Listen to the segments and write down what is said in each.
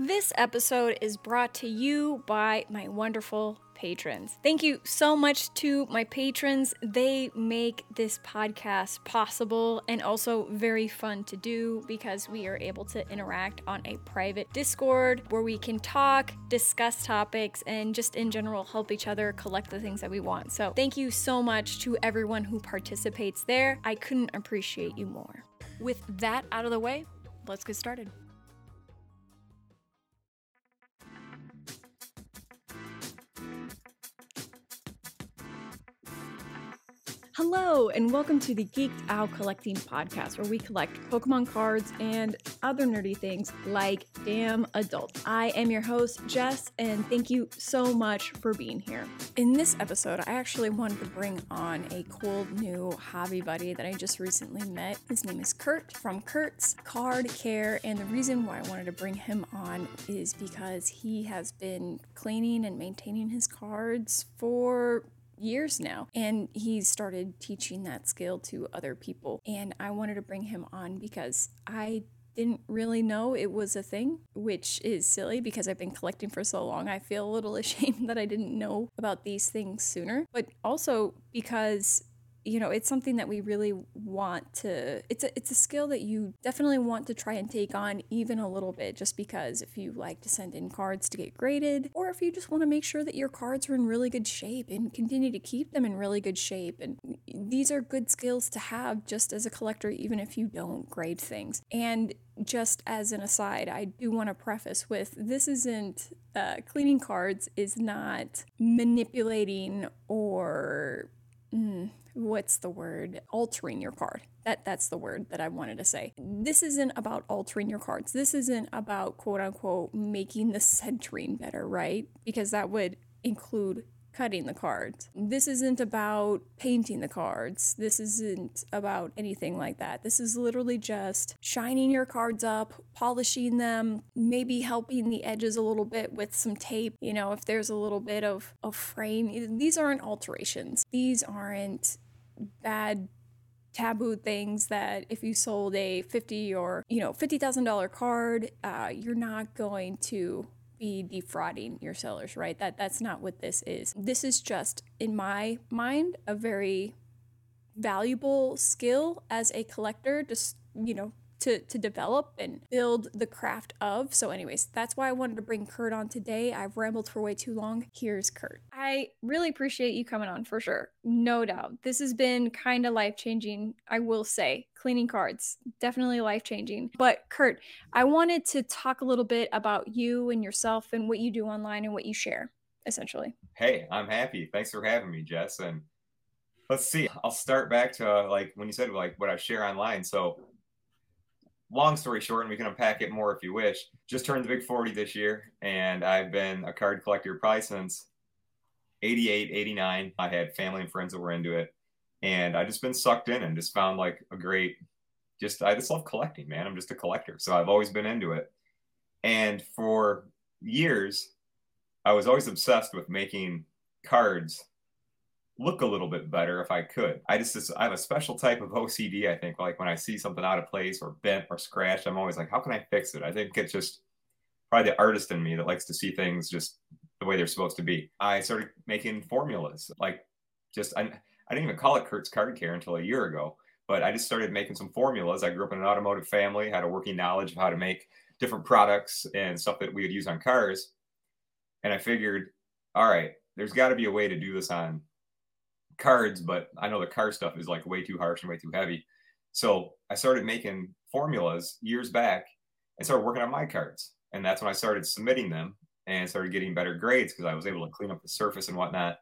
This episode is brought to you by my wonderful patrons. Thank you so much to my patrons. They make this podcast possible and also very fun to do because we are able to interact on a private Discord where we can talk, discuss topics, and just in general help each other collect the things that we want. So, thank you so much to everyone who participates there. I couldn't appreciate you more. With that out of the way, let's get started. Hello, and welcome to the Geeked Out Collecting Podcast, where we collect Pokemon cards and other nerdy things like damn adults. I am your host, Jess, and thank you so much for being here. In this episode, I actually wanted to bring on a cool new hobby buddy that I just recently met. His name is Kurt from Kurt's Card Care, and the reason why I wanted to bring him on is because he has been cleaning and maintaining his cards for years now. And he started teaching that skill to other people. And I wanted to bring him on because I didn't really know it was a thing, which is silly because I've been collecting for so long. I feel a little ashamed that I didn't know about these things sooner, but also because you know it's something that we really want to it's a it's a skill that you definitely want to try and take on even a little bit just because if you like to send in cards to get graded or if you just want to make sure that your cards are in really good shape and continue to keep them in really good shape. And these are good skills to have just as a collector even if you don't grade things. And just as an aside, I do want to preface with this isn't uh, cleaning cards is not manipulating or mm, what's the word? Altering your card. That that's the word that i wanted to say. This isn't about altering your cards. This isn't about quote unquote making the centering better right? Because that would include cutting the cards. This isn't about painting the cards. This isn't about anything like that. This is literally just shining your cards up, polishing them, maybe helping the edges a little bit with some tape, you know, if there's a little bit of, a frame. These aren't alterations. These aren't bad taboo things that if you sold a 50 or you know $50000 card uh, you're not going to be defrauding your sellers, right? That that's not what this is. This is just in my mind a very valuable skill as a collector just, you know, to, to develop and build the craft of. So, anyways, that's why I wanted to bring Kurt on today. I've rambled for way too long. Here's Kurt. I really appreciate you coming on for sure. No doubt. This has been kind of life changing, I will say. Cleaning cards, definitely life changing. But, Kurt, I wanted to talk a little bit about you and yourself and what you do online and what you share, essentially. Hey, I'm happy. Thanks for having me, Jess. And let's see, I'll start back to uh, like when you said like what I share online. So, long story short, and we can unpack it more if you wish, just turned the big 40 this year, and I've been a card collector probably since 88, 89. I had family and friends that were into it, and I just been sucked in and just found like a great, just, I just love collecting, man. I'm just a collector. So I've always been into it. And for years, I was always obsessed with making cards look a little bit better if I could. I just I have a special type of OCD. I think like when I see something out of place or bent or scratched, I'm always like, how can I fix it? I think it's just probably the artist in me that likes to see things just the way they're supposed to be. I started making formulas, like just I, I didn't even call it Kurt's Card Care until a year ago, but I just started making some formulas. I grew up in an automotive family, had a working knowledge of how to make different products and stuff that we would use on cars, and I figured, all right, there's got to be a way to do this on cards, but I know the car stuff is like way too harsh and way too heavy. So I started making formulas years back and started working on my cards. And that's when I started submitting them and started getting better grades because I was able to clean up the surface and whatnot.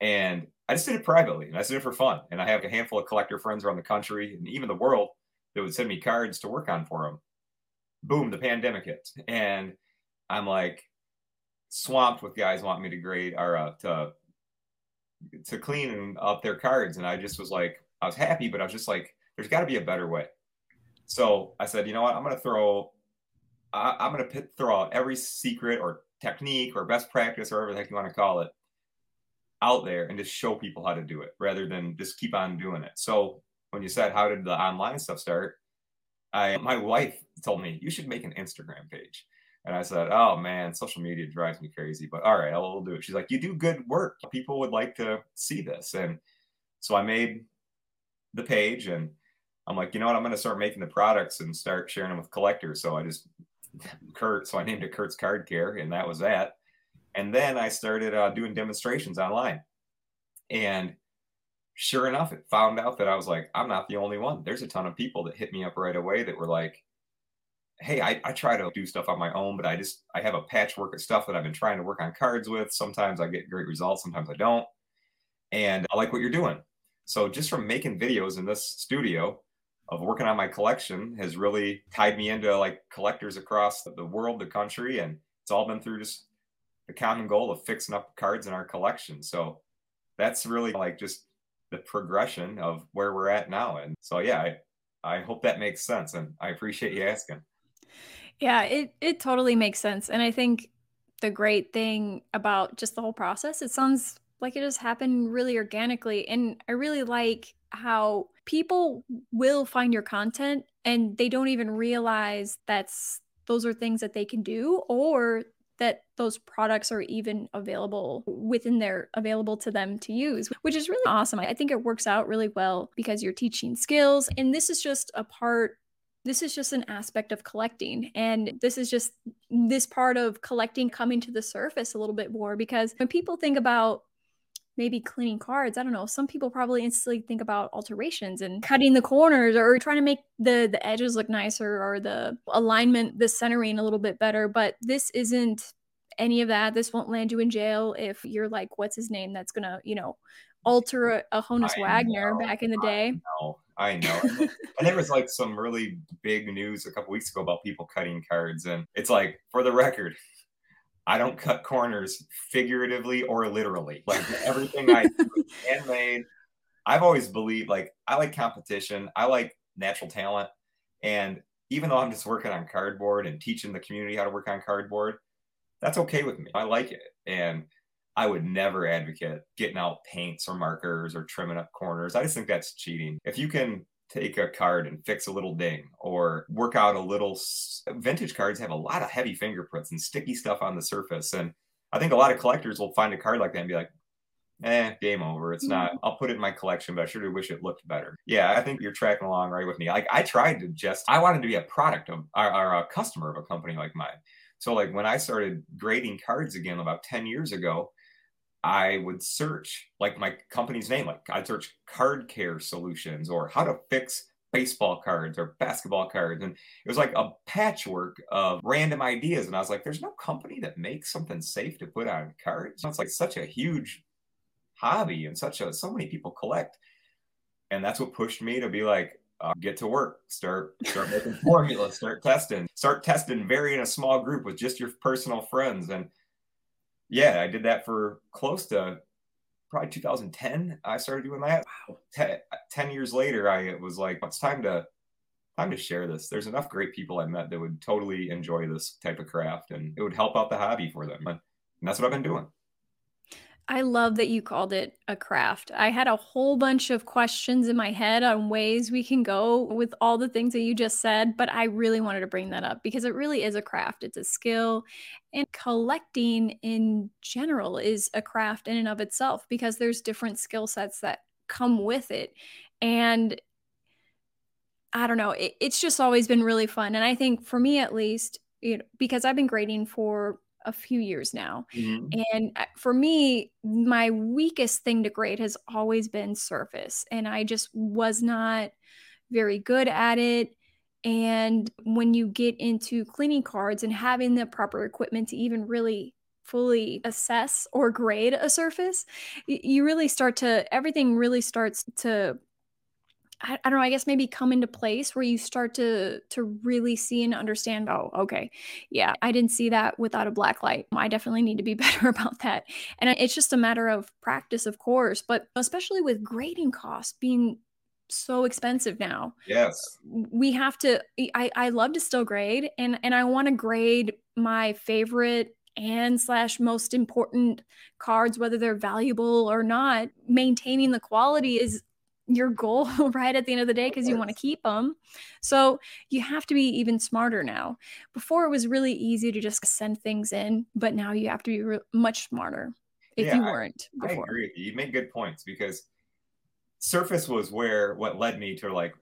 And I just did it privately and I did it for fun. And I have a handful of collector friends around the country and even the world that would send me cards to work on for them. Boom, the pandemic hit. And I'm like swamped with guys wanting me to grade or uh, to to clean up their cards. And I just was like, I was happy, but I was just like, there's got to be a better way. So I said, you know what? I'm going to throw, I, am going to throw out every secret or technique or best practice or whatever the heck you want to call it out there and just show people how to do it rather than just keep on doing it. So when you said, how did the online stuff start? I, my wife told me you should make an Instagram page. And I said, Oh man, social media drives me crazy, but all right, I'll do it. She's like, You do good work. People would like to see this. And so I made the page and I'm like, you know what? I'm going to start making the products and start sharing them with collectors. So I just, Kurt, so I named it Kurt's Card Care, and that was that. And then I started uh, doing demonstrations online. And sure enough, it found out that I was like, I'm not the only one. There's a ton of people that hit me up right away that were like, hey, I, I try to do stuff on my own, but I just I have a patchwork of stuff that I've been trying to work on cards with. Sometimes I get great results, sometimes I don't. And I like what you're doing. So just from making videos in this studio of working on my collection has really tied me into like collectors across the world, the country, and it's all been through just the common goal of fixing up cards in our collection. So that's really like just the progression of where we're at now. And so yeah, I, I hope that makes sense and I appreciate you asking. Yeah, it it totally makes sense. And I think the great thing about just the whole process, it sounds like it just happened really organically. And I really like how people will find your content and they don't even realize that's those are things that they can do or that those products are even available within their available to them to use which is really awesome i think it works out really well because you're teaching skills and this is just a part this is just an aspect of collecting. And this is just this part of collecting coming to the surface a little bit more because when people think about maybe cleaning cards i don't know some people probably instantly think about alterations and cutting the corners or trying to make the the edges look nicer or the alignment the centering a little bit better. But this isn't any of that. This won't land you in jail if you're like what's his name? That's gonna you know alter a, a honus wagner know, back in the day. I know, I know. and there was like some really big news a couple weeks ago about people cutting cards and it's like for the record I don't cut corners figuratively or literally. Like everything I do is handmade. I've always believed like I like competition. I like natural talent. And even though I'm just working on cardboard and teaching the community how to work on cardboard, that's okay with me. I like it. And I would never advocate getting out paints or markers or trimming up corners. I just think that's cheating. If you can take a card and fix a little ding or work out a little vintage cards have a lot of heavy fingerprints and sticky stuff on the surface and i think a lot of collectors will find a card like that and be like eh game over it's not mm-hmm. i'll put it in my collection but i sure do wish it looked better yeah i think you're tracking along right with me like i tried to just i wanted to be a product of or, or a customer of a company like mine so like when i started grading cards again about 10 years ago I would search like my company's name, like I'd search card care solutions or how to fix baseball cards or basketball cards. And it was like a patchwork of random ideas. And I was like, there's no company that makes something safe to put on cards. It's like such a huge hobby and such a, so many people collect. And that's what pushed me to be like, uh, get to work, start, start making formulas, start testing, start testing very in a small group with just your personal friends. And yeah, I did that for close to probably 2010. I started doing that. Wow. Ten, 10 years later, I was like, it's time to time to share this. There's enough great people I met that would totally enjoy this type of craft and it would help out the hobby for them. And that's what I've been doing. I love that you called it a craft. I had a whole bunch of questions in my head on ways we can go with all the things that you just said, but I really wanted to bring that up because it really is a craft. It's a skill. And collecting in general is a craft in and of itself because there's different skill sets that come with it. And I don't know, it, it's just always been really fun. And I think for me at least, you know, because I've been grading for a few years now. Mm-hmm. And uh, for me, my weakest thing to grade has always been surface. And I just was not very good at it. And when you get into cleaning cards and having the proper equipment to even really fully assess or grade a surface, you really start to, everything really starts to I, I, don't know i guess maybe come into place where you start to to really see and understand oh okay yeah i didn't see that without a black light. I definitely need to be better about that. And it's just a matter of practice of course but especially with grading costs being so expensive now yes. we have to i i love to still grade and and i want to grade my favorite and slash most important cards whether they're valuable or not. Maintaining the quality is your goal right at the end of the day because you want to keep them. So you have to be even smarter now. Before it was really easy to just send things in, but now you have to be re- much smarter if yeah, you weren't I, before. I agree with you. You make good points because surface was where what led me to like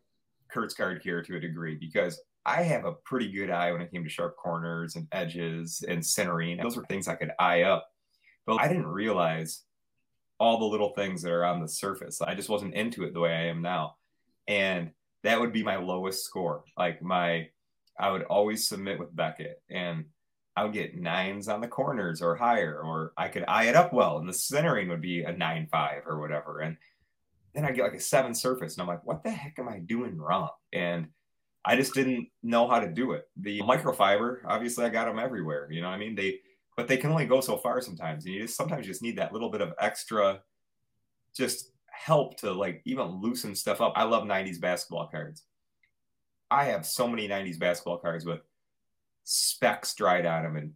Kurt's Card Care to a degree because I have a pretty good eye when it came to sharp corners and edges and centering. Those were things I could eye up. But I didn't realize all the little things that are on the surface. I just wasn't into it the way I am now. And that would be my lowest score. Like my, I would always submit with Beckett and I would get nines on the corners or higher, or I could eye it up well and the centering would be a nine five or whatever. And then I get like a seven surface and I'm like, what the heck am I doing wrong? And I just didn't know how to do it. The microfiber, obviously I got them everywhere. You know what I mean? They but they can only go so far sometimes. And you just sometimes you just need that little bit of extra just help to like even loosen stuff up. I love 90s basketball cards. I have so many 90s basketball cards with specks dried on them and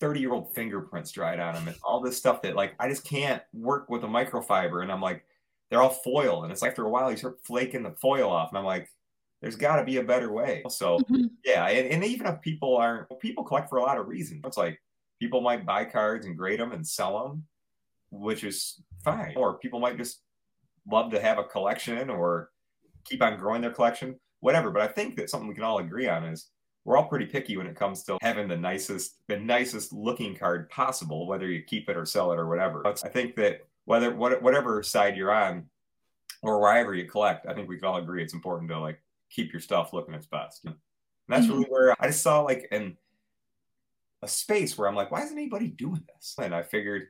30 year old fingerprints dried on them and all this stuff that like I just can't work with a microfiber. And I'm like, they're all foil. And it's like after a while you start flaking the foil off. And I'm like, there's got to be a better way. So mm-hmm. yeah, and, and, even if people aren't, people collect for a lot of reasons. It's like people might buy cards and grade them and sell them, which is fine. Or people might just love to have a collection or keep on growing their collection, whatever. But I think that something we can all agree on is we're all pretty picky when it comes to having the nicest, the nicest looking card possible, whether you keep it or sell it or whatever. But I think that whether whatever side you're on or wherever you collect, I think we can all agree it's important to like keep your stuff looking its best. And that's mm-hmm. really where I just saw like and a space where I'm like, why isn't anybody doing this? And I figured,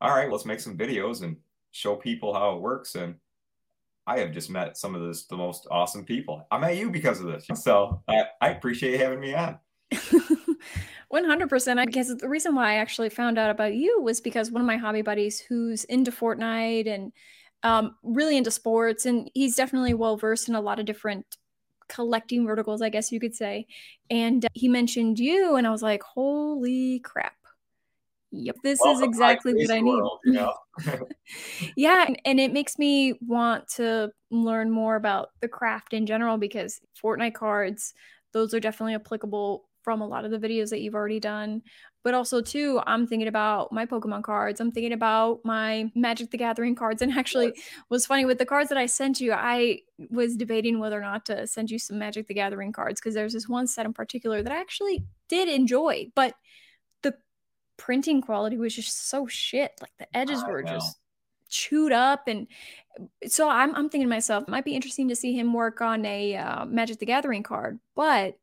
all right, let's make some videos and show people how it works. And I have just met some of this, the most awesome people. I met you because of this. So I, I appreciate having me on. 100% I guess the reason why I actually found out about you was because one of my hobby buddies who's into Fortnite and um, really into sports, and he's definitely well versed in a lot of different collecting verticals, I guess you could say. And uh, he mentioned you, and I was like, holy crap. Yep, this Welcome is exactly what I need. you know? yeah, and, and it makes me want to learn more about the craft in general because Fortnite cards, those are definitely applicable from a lot of the videos that you've already done. But also, too, I'm thinking about my Pokemon cards. I'm thinking about my Magic the Gathering cards. And actually, yes. was funny with the cards that I sent you, I was debating whether or not to send you some Magic the Gathering cards because there's this one set in particular that I actually did enjoy. But the printing quality was just so shit. Like the edges were just chewed up and so I'm, I'm thinking to myself it might be interesting to see him work on a uh, magic the gathering card but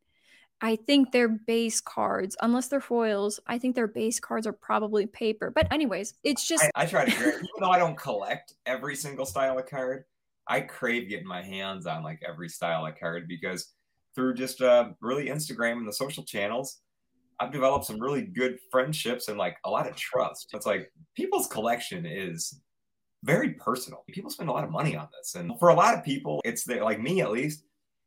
I think their base cards, unless they're foils, I think their base cards are probably paper. But anyways, it's just I, I try to even though I don't collect every single style of card, I crave getting my hands on like every style of card because through just uh, really Instagram and the social channels, I've developed some really good friendships and like a lot of trust. It's like people's collection is very personal. People spend a lot of money on this, and for a lot of people, it's the, like me at least.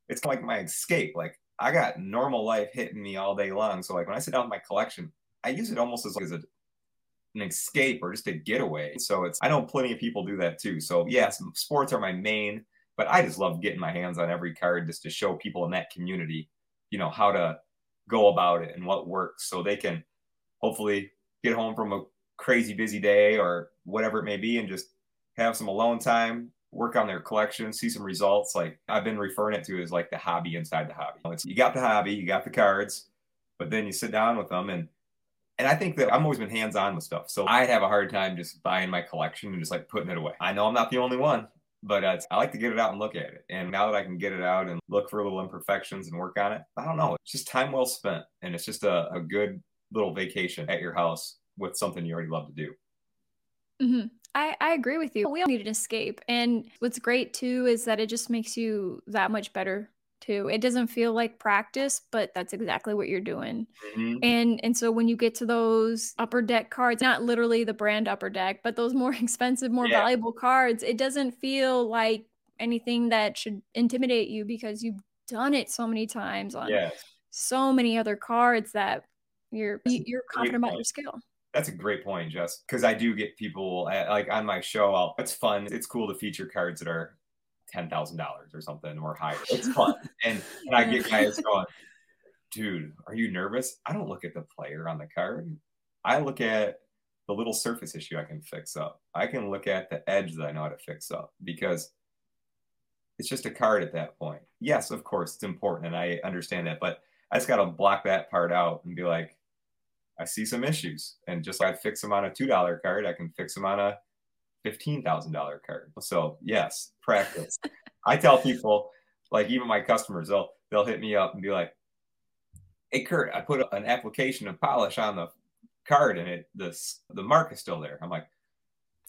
It's like my escape. Like I got normal life hitting me all day long. So like when I sit down with my collection, I use it almost as like as a an escape or just a getaway. So it's I know plenty of people do that too. So yes, sports are my main, but I just love getting my hands on every card just to show people in that community, you know, how to go about it and what works so they can hopefully get home from a crazy busy day or whatever it may be and just have some alone time work on their collection, see some results. Like I've been referring it to as like the hobby inside the hobby. It's you got the hobby, you got the cards, but then you sit down with them and and I think that I've always been hands on with stuff. So I have a hard time just buying my collection and just like putting it away. I know I'm not the only one, but uh, I like to get it out and look at it. And now that I can get it out and look for little imperfections and work on it, I don't know. It's just time well spent. And it's just a, a good little vacation at your house with something you already love to do. Mm-hmm. I, I agree with you. We all need an escape. And what's great too is that it just makes you that much better too. It doesn't feel like practice, but that's exactly what you're doing. Mm-hmm. And and so when you get to those upper deck cards, not literally the brand upper deck, but those more expensive, more yeah. valuable cards, it doesn't feel like anything that should intimidate you because you've done it so many times on yes. so many other cards that you're you're confident about your skill. That's a great point, Jess. Because I do get people like on my show. I'll, it's fun. It's cool to feature cards that are ten thousand dollars or something or higher. It's fun, and and I get guys going, dude, are you nervous? I don't look at the player on the card. I look at the little surface issue I can fix up. I can look at the edge that I know how to fix up because it's just a card at that point. Yes, of course, it's important, and I understand that, but I just got to block that part out and be like, I see some issues, and just like I fix them on a two dollar card, I can fix them on a fifteen thousand dollar card. So yes, practice. I tell people, like even my customers, they'll they'll hit me up and be like, "Hey Kurt, I put an application of polish on the card, and it the the mark is still there." I'm like,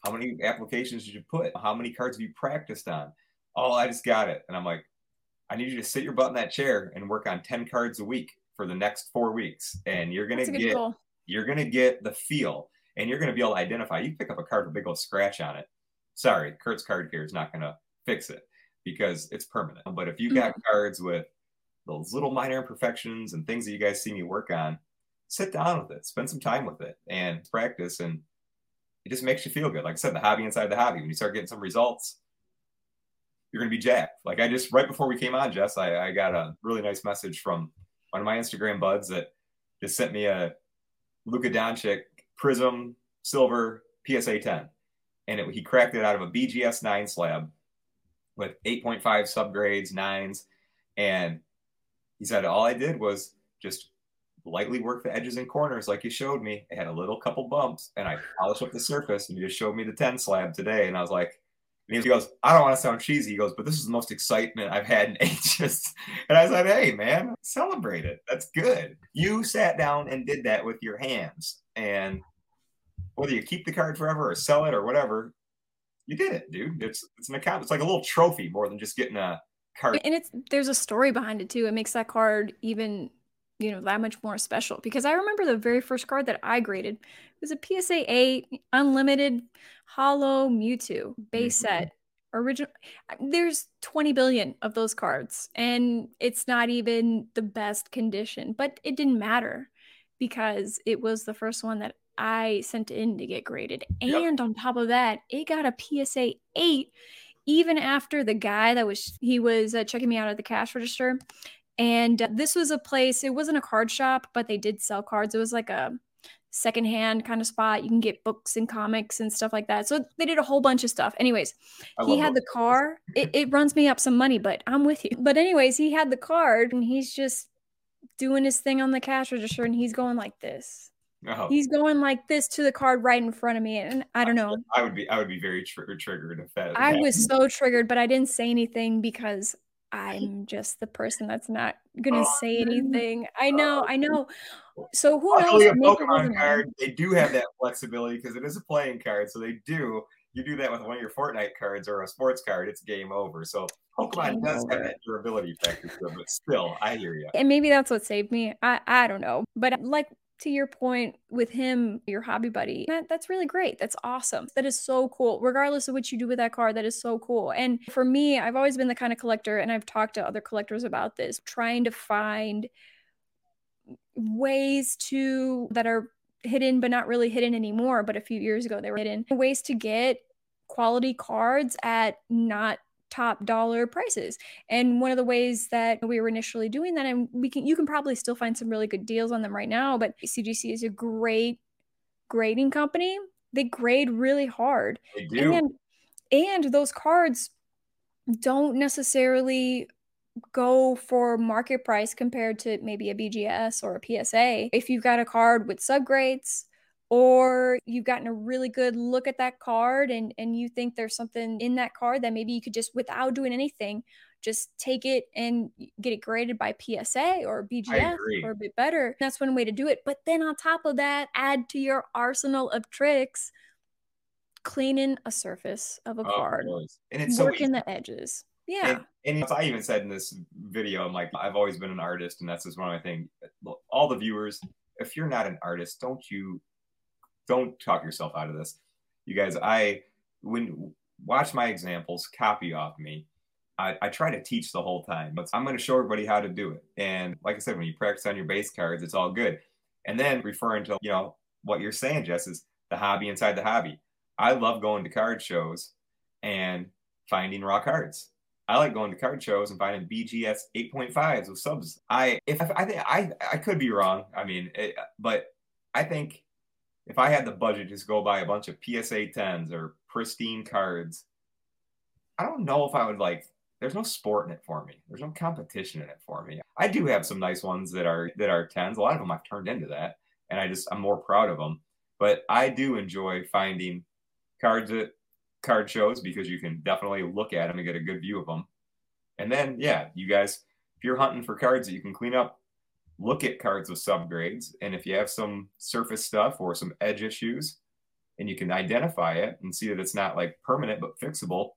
"How many applications did you put? How many cards have you practiced on?" Oh, I just got it, and I'm like, "I need you to sit your butt in that chair and work on ten cards a week for the next four weeks, and you're gonna get goal. you're gonna get the feel." and you're to be able to identify. You pick up a card with a big old scratch on it. Sorry, Kurt's Card Care is not to fix it because it's permanent. But if you got mm-hmm. cards with those little minor imperfections and things that you guys see me work on, sit down with it, spend some time with it, and practice. And it just makes you feel good. Like I said, the hobby inside the hobby. When you start getting some results, you're to be jacked. Like I just right before we came on, Jess, I, I got a really nice message from one of my Instagram buds that just sent me a Luka Doncic Prism Silver PSA 10. And it, he cracked it out of a BGS 9 slab with 8.5 subgrades, nines. And he said, All I did was just lightly work the edges and corners like you showed me. It had a little couple bumps and I polished up the surface and you just showed me the 10 slab today. And I was like, and he goes, I don't want to sound cheesy. He goes, but this is the most excitement I've had in ages. And I said, Hey, man, celebrate it. That's good. You sat down and did that with your hands. And whether you keep the card forever or sell it or whatever, you did it, dude. It's it's an account. It's like a little trophy more than just getting a card. And it's there's a story behind it too. It makes that card even you know that much more special because I remember the very first card that I graded it was a PSA 8 unlimited holo Mewtwo base mm-hmm. set original there's 20 billion of those cards and it's not even the best condition but it didn't matter because it was the first one that I sent in to get graded. Yep. And on top of that, it got a PSA 8 even after the guy that was he was uh, checking me out at the cash register. And uh, this was a place, it wasn't a card shop, but they did sell cards. It was like a secondhand kind of spot. You can get books and comics and stuff like that. So they did a whole bunch of stuff. Anyways, he had the car. It, it runs me up some money, but I'm with you. But anyways, he had the card and he's just doing his thing on the cash register and he's going like this. Oh. He's going like this to the card right in front of me, and I don't know. I would be, I would be very tr- triggered if that. I was so triggered, but I didn't say anything because I'm just the person that's not gonna oh, say anything. I oh, know, I know. So who knows? A Pokemon card, they do have that flexibility because it is a playing card, so they do. You do that with one of your Fortnite cards or a sports card, it's game over. So Pokemon game does over. have that durability factor, but still, I hear you. And maybe that's what saved me. I I don't know, but like to your point with him, your hobby buddy, that, that's really great. That's awesome. That is so cool. Regardless of what you do with that card, that is so cool. And for me, I've always been the kind of collector, and I've talked to other collectors about this, trying to find ways to that are hidden but not really hidden anymore but a few years ago they were hidden ways to get quality cards at not top dollar prices. And one of the ways that we were initially doing that, and we can you can probably still find some really good deals on them right now, but CGC is a great grading company. They grade really hard. And, and those cards don't necessarily go for market price compared to maybe a BGS or a PSA. If you've got a card with subgrades, or you've gotten a really good look at that card and and you think there's something in that card that maybe you could just without doing anything just take it and get it graded by PSA or BGS or a bit better. That's one way to do it. But then on top of that, add to your arsenal of tricks cleaning a surface of a oh, card and it's working so the edges. Yeah. And, and I even said in this video, I'm like, I've always been an artist, and that's just one of my things. All the viewers, if you're not an artist, don't you don't talk yourself out of this. You guys, I when watch my examples, copy off me. I, I try to teach the whole time, but I'm going to show everybody how to do it. And like I said, when you practice on your base cards, it's all good. And then referring to you know what you're saying, Jess, is the hobby inside the hobby. I love going to card shows and finding raw cards. I like going to card shows and finding BGS 8.5s with subs. I if I, I think I I could be wrong. I mean, it, but I think if I had the budget, just go buy a bunch of PSA 10s or pristine cards. I don't know if I would like. There's no sport in it for me. There's no competition in it for me. I do have some nice ones that are that are 10s. A lot of them I've turned into that, and I just I'm more proud of them. But I do enjoy finding cards at card shows because you can definitely look at them and get a good view of them. And then, yeah, you guys, if you're hunting for cards that you can clean up, look at cards with subgrades. And if you have some surface stuff or some edge issues, and you can identify it and see that it's not like permanent but fixable,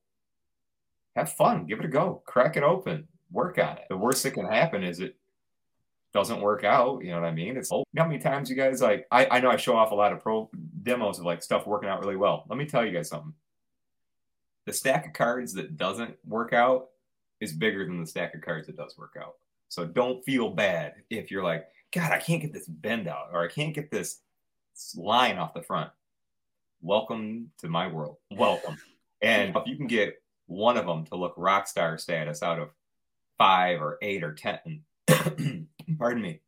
have fun, give it a go, crack it open, work on it. The worst that can happen is it doesn't work out. You know what I mean? It's how many times you guys like I, I know I show off a lot of pro demos of like stuff working out really well. Let me tell you guys something. The stack of cards that doesn't work out is bigger than the stack of cards that does work out. So don't feel bad if you're like, God, I can't get this bend out or I can't get this line off the front. Welcome to my world. Welcome. And if you can get one of them to look rock star status out of five or eight or ten, pardon me,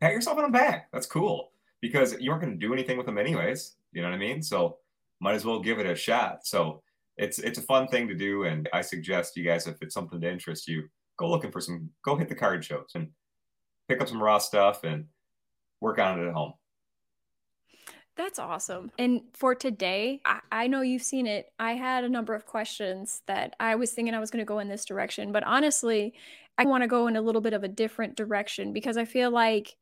pat yourself on the back. That's cool because you aren't going to do anything with them anyways. You know what I mean? So might as well give it a shot. So it's it's a fun thing to do, and I suggest you guys if it's something to interest you, go looking for some, go hit the card shows and pick up some raw stuff and work on it at home. That's awesome. And for today, I, I, know you've seen it. I had a number of questions that I was thinking I was going to go in this direction, but honestly, I want to go in a little bit of a different direction because I feel like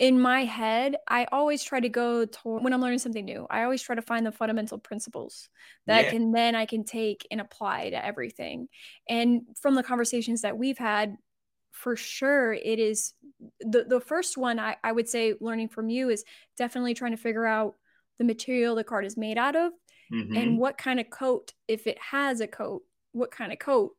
in my head, I always try to go to when I'm learning something new. I always try to find the fundamental principles that yeah. can then I can take and apply to everything. And from the conversations that we've had, for sure it is the the first one I, I would say learning from you is definitely trying to figure out the material the card is made out of mm-hmm. and what kind of coat if it has a coat what kind of coat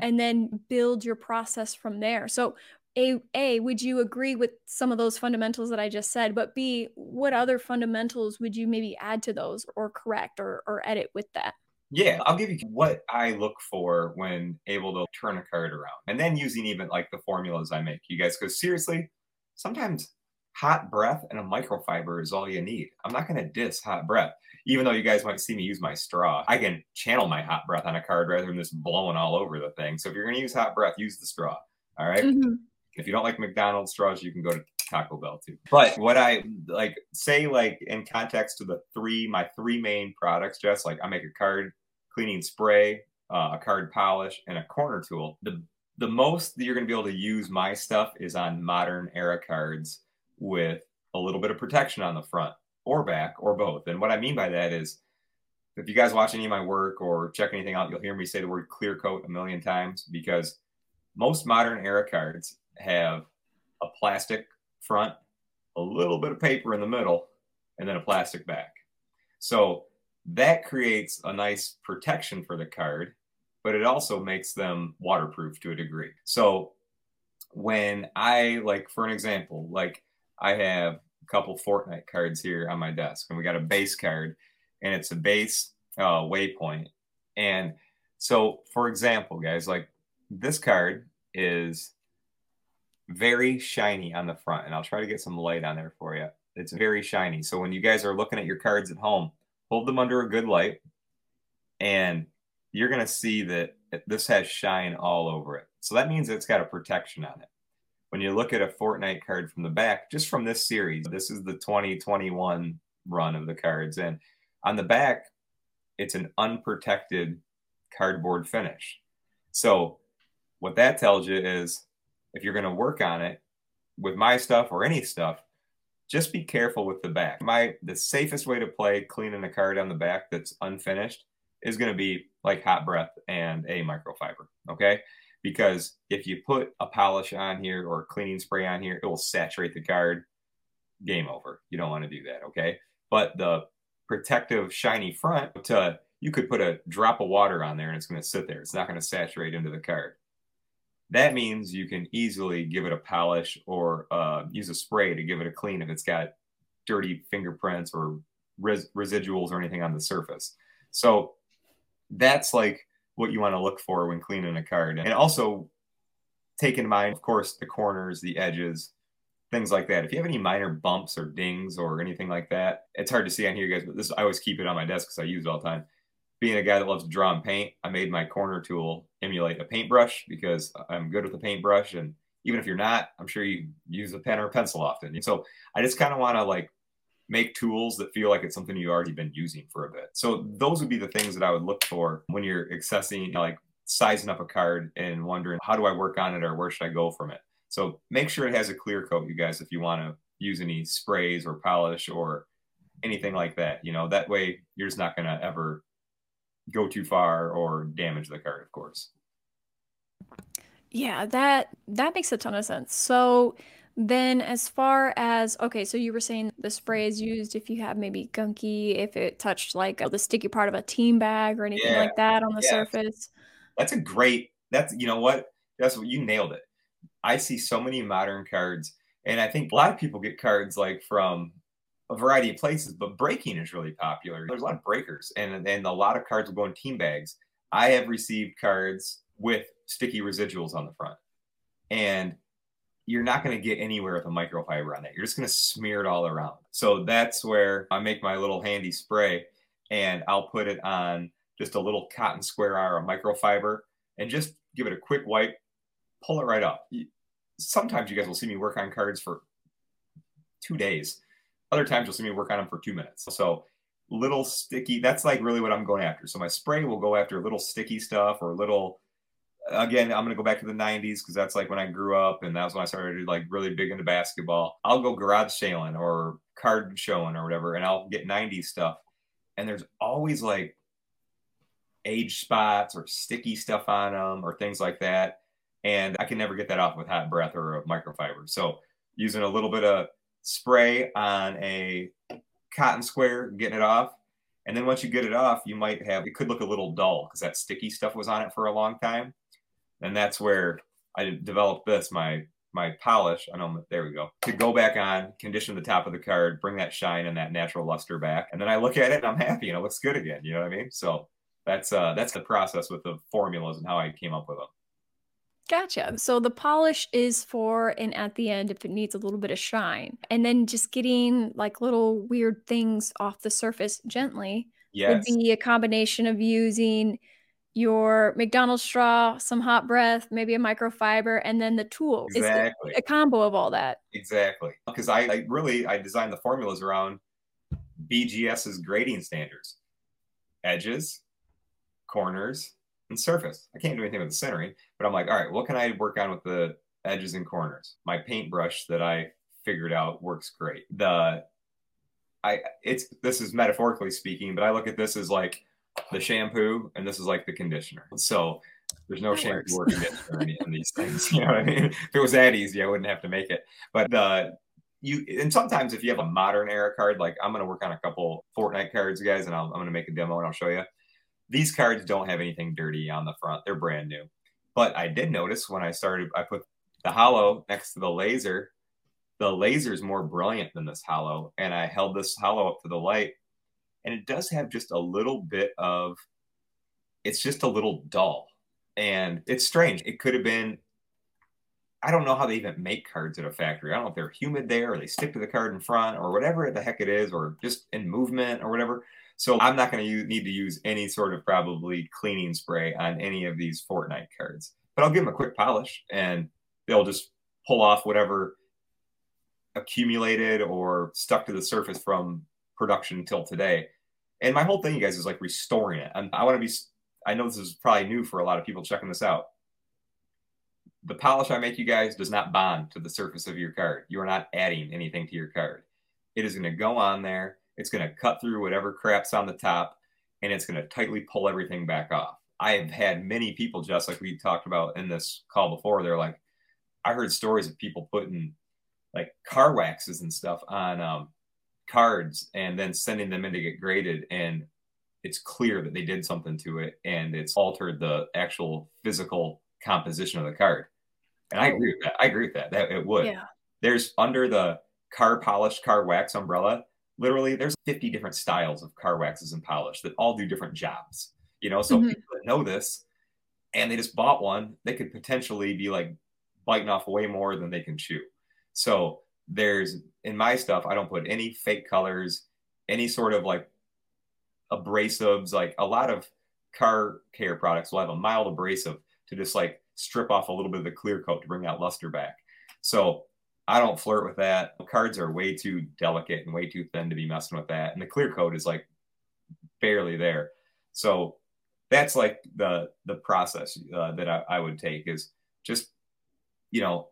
and then build your process from there so a a would you agree with some of those fundamentals that i just said but b what other fundamentals would you maybe add to those or correct or, or edit with that yeah, I'll give you what I look for when able to turn a card around. And then using even like the formulas I make, you guys, because seriously, sometimes hot breath and a microfiber is all you need. I'm not going to diss hot breath, even though you guys might see me use my straw. I can channel my hot breath on a card rather than just blowing all over the thing. So if you're going to use hot breath, use the straw. All right? mm-hmm. If you don't like McDonald's straws, you can go to Taco Bell too. But what I like say, like in context to the three, my three main products, just like I make a card cleaning spray, uh, a card polish, and a corner tool. The the most that you're going to be able to use my stuff is on modern era cards with a little bit of protection on the front or back or both. And what I mean by that is if you guys watch any of my work or check anything out, you'll hear me say the word clear coat a million times because most modern era cards have a plastic front, a little bit of paper in the middle, and then a plastic back. So that creates a nice protection for the card, but it also makes them waterproof to a degree. So when I like, for an example, like I have a couple Fortnite cards here on my desk, and we got a base card, and it's a base uh, waypoint. And so, for example, guys, like this card is very shiny on the front, and I'll try to get some light on there for you. It's very shiny. So when you guys are looking at your cards at home, hold them under a good light, and you're going to see that this has shine all over it. So that means it's got a protection on it. When you look at a Fortnite card from the back, just from this series, this is the 2021 run of the cards. And on the back, it's an unprotected cardboard finish. So what that tells you is if you're going to work on it with my stuff or any stuff, just be careful with the back. My the safest way to play cleaning a card on the back that's unfinished is going to be like hot breath and a microfiber. Okay. Because if you put a polish on here or cleaning spray on here, it will saturate the card. Game over. You don't want to do that. Okay. But the protective shiny front, to, you could put a drop of water on there and it's going to sit there. It's not going to saturate into the card that means you can easily give it a polish or uh, use a spray to give it a clean if it's got dirty fingerprints or res- residuals or anything on the surface. So that's like what you want to look for when cleaning a card. And also take in mind, of course, the corners, the edges, things like that. If you have any minor bumps or dings or anything like that, it's hard to see on here, guys, but this I always keep it on my desk because I use it all the time. Being a guy that loves to draw and paint, I made my corner tool emulate a paintbrush because I'm good with a paintbrush. And even if you're not, I'm sure you use a pen or a pencil often. And so I just kind of want to like make tools that feel like it's something you've already been using for a bit. So those would be the things that I would look for when you're accessing, like sizing up a card and wondering how do I work on it or where should I go from it. So make sure it has a clear coat, you guys, if you want to use any sprays or polish or anything like that. You know, that way you're just not going to ever go too far or damage the card, of course. Yeah, that that makes a ton of sense. So then as far as okay, so you were saying the spray is used if you have maybe gunky, if it touched like the sticky part of a team bag or anything Yeah, like that on the yeah. surface. That's a great. That's you know what. That's what you nailed it. I see so many modern cards, and I think a lot of people get cards like from a variety of places, but breaking is really popular. There's a lot of breakers, and and a lot of cards will go in team bags. I have received cards with sticky residuals on the front, and you're not going to get anywhere with a microfiber on that. You're just going to smear it all around. So that's where I make my little handy spray, and I'll put it on just a little cotton square or a microfiber, and just give it a quick wipe, pull it right up. Sometimes you guys will see me work on cards for two days. Other times you'll see me work on them for two minutes. So little sticky, that's like really what I'm going after. So my spray will go after a little sticky stuff or a little again, I'm gonna go back to the 90s because that's like when I grew up and that's when I started like really big into basketball. I'll go garage sailing or card showing or whatever, and I'll get 90s stuff. And there's always like age spots or sticky stuff on them or things like that. And I can never get that off with hot breath or a microfiber. So using a little bit of spray on a cotton square, getting it off. And then once you get it off, you might have it could look a little dull because that sticky stuff was on it for a long time. And that's where I developed this, my my polish. I know there we go. To go back on, condition the top of the card, bring that shine and that natural luster back. And then I look at it and I'm happy and it looks good again. You know what I mean? So that's uh that's the process with the formulas and how I came up with them. Gotcha. So the polish is for and at the end if it needs a little bit of shine. And then just getting like little weird things off the surface gently would be a combination of using your McDonald's straw, some hot breath, maybe a microfiber, and then the tool. It's a- Exactly. a combo of all that. Exactly. Because I, I really I designed the formulas around BGS's grading standards. Edges, corners, surface. I can't do anything with the centering, but I'm like, all right, what can I work on with the edges and corners? My paintbrush that I figured out works great. The I it's this is metaphorically speaking, but I look at this as like the shampoo and this is like the conditioner. So there's no That shampoo works. or conditioner in, in these things. You know what I mean? If it was that easy, I wouldn't have to make it. But the you and sometimes if you have a modern era card, like I'm gonna work on a couple Fortnite cards, guys, and I'll, I'm gonna make a demo and I'll show you. These cards don't have anything dirty on the front; they're brand new. But I did notice when I started, I put the holo next to the laser. The laser is more brilliant than this holo, and I held this holo up to the light, and it does have just a little bit of. It's just a little dull, and it's strange. It could have been I don't know how they even make cards at a factory. I don't know if they're humid there or they stick to the card in front or whatever the heck it is, or just in movement or whatever. So I'm not going to need to use any sort of probably cleaning spray on any of these Fortnite cards. But I'll give them a quick polish and they'll just pull off whatever accumulated or stuck to the surface from production until today. And my whole thing, you guys, is like restoring it. And I want to be, I know this is probably new for a lot of people checking this out the polish I make you guys does not bond to the surface of your card. You are not adding anything to your card. It is going to go on there. It's going to cut through whatever crap's on the top and it's going to tightly pull everything back off. I have had many people, just like we talked about in this call before, they're like, I heard stories of people putting like car waxes and stuff on um, cards and then sending them in to get graded. And it's clear that they did something to it and it's altered the actual physical composition of the card. And I agree with that. I agree with that. That it would. Yeah. There's under the car polish, car wax umbrella, literally there's 50 different styles of car waxes and polish that all do different jobs. You know, so Mhm. people that know this and they just bought one, they could potentially be like biting off way more than they can chew. So there's in my stuff, I don't put any fake colors, any sort of like abrasives. Like a lot of car care products will have a mild abrasive to just like strip off a little bit of the clear coat to bring that luster back. So I don't flirt with that. Cards are way too delicate and way too thin to be messing with that. And the clear coat is like barely there. So that's like the the process uh, that I, I would take is just you know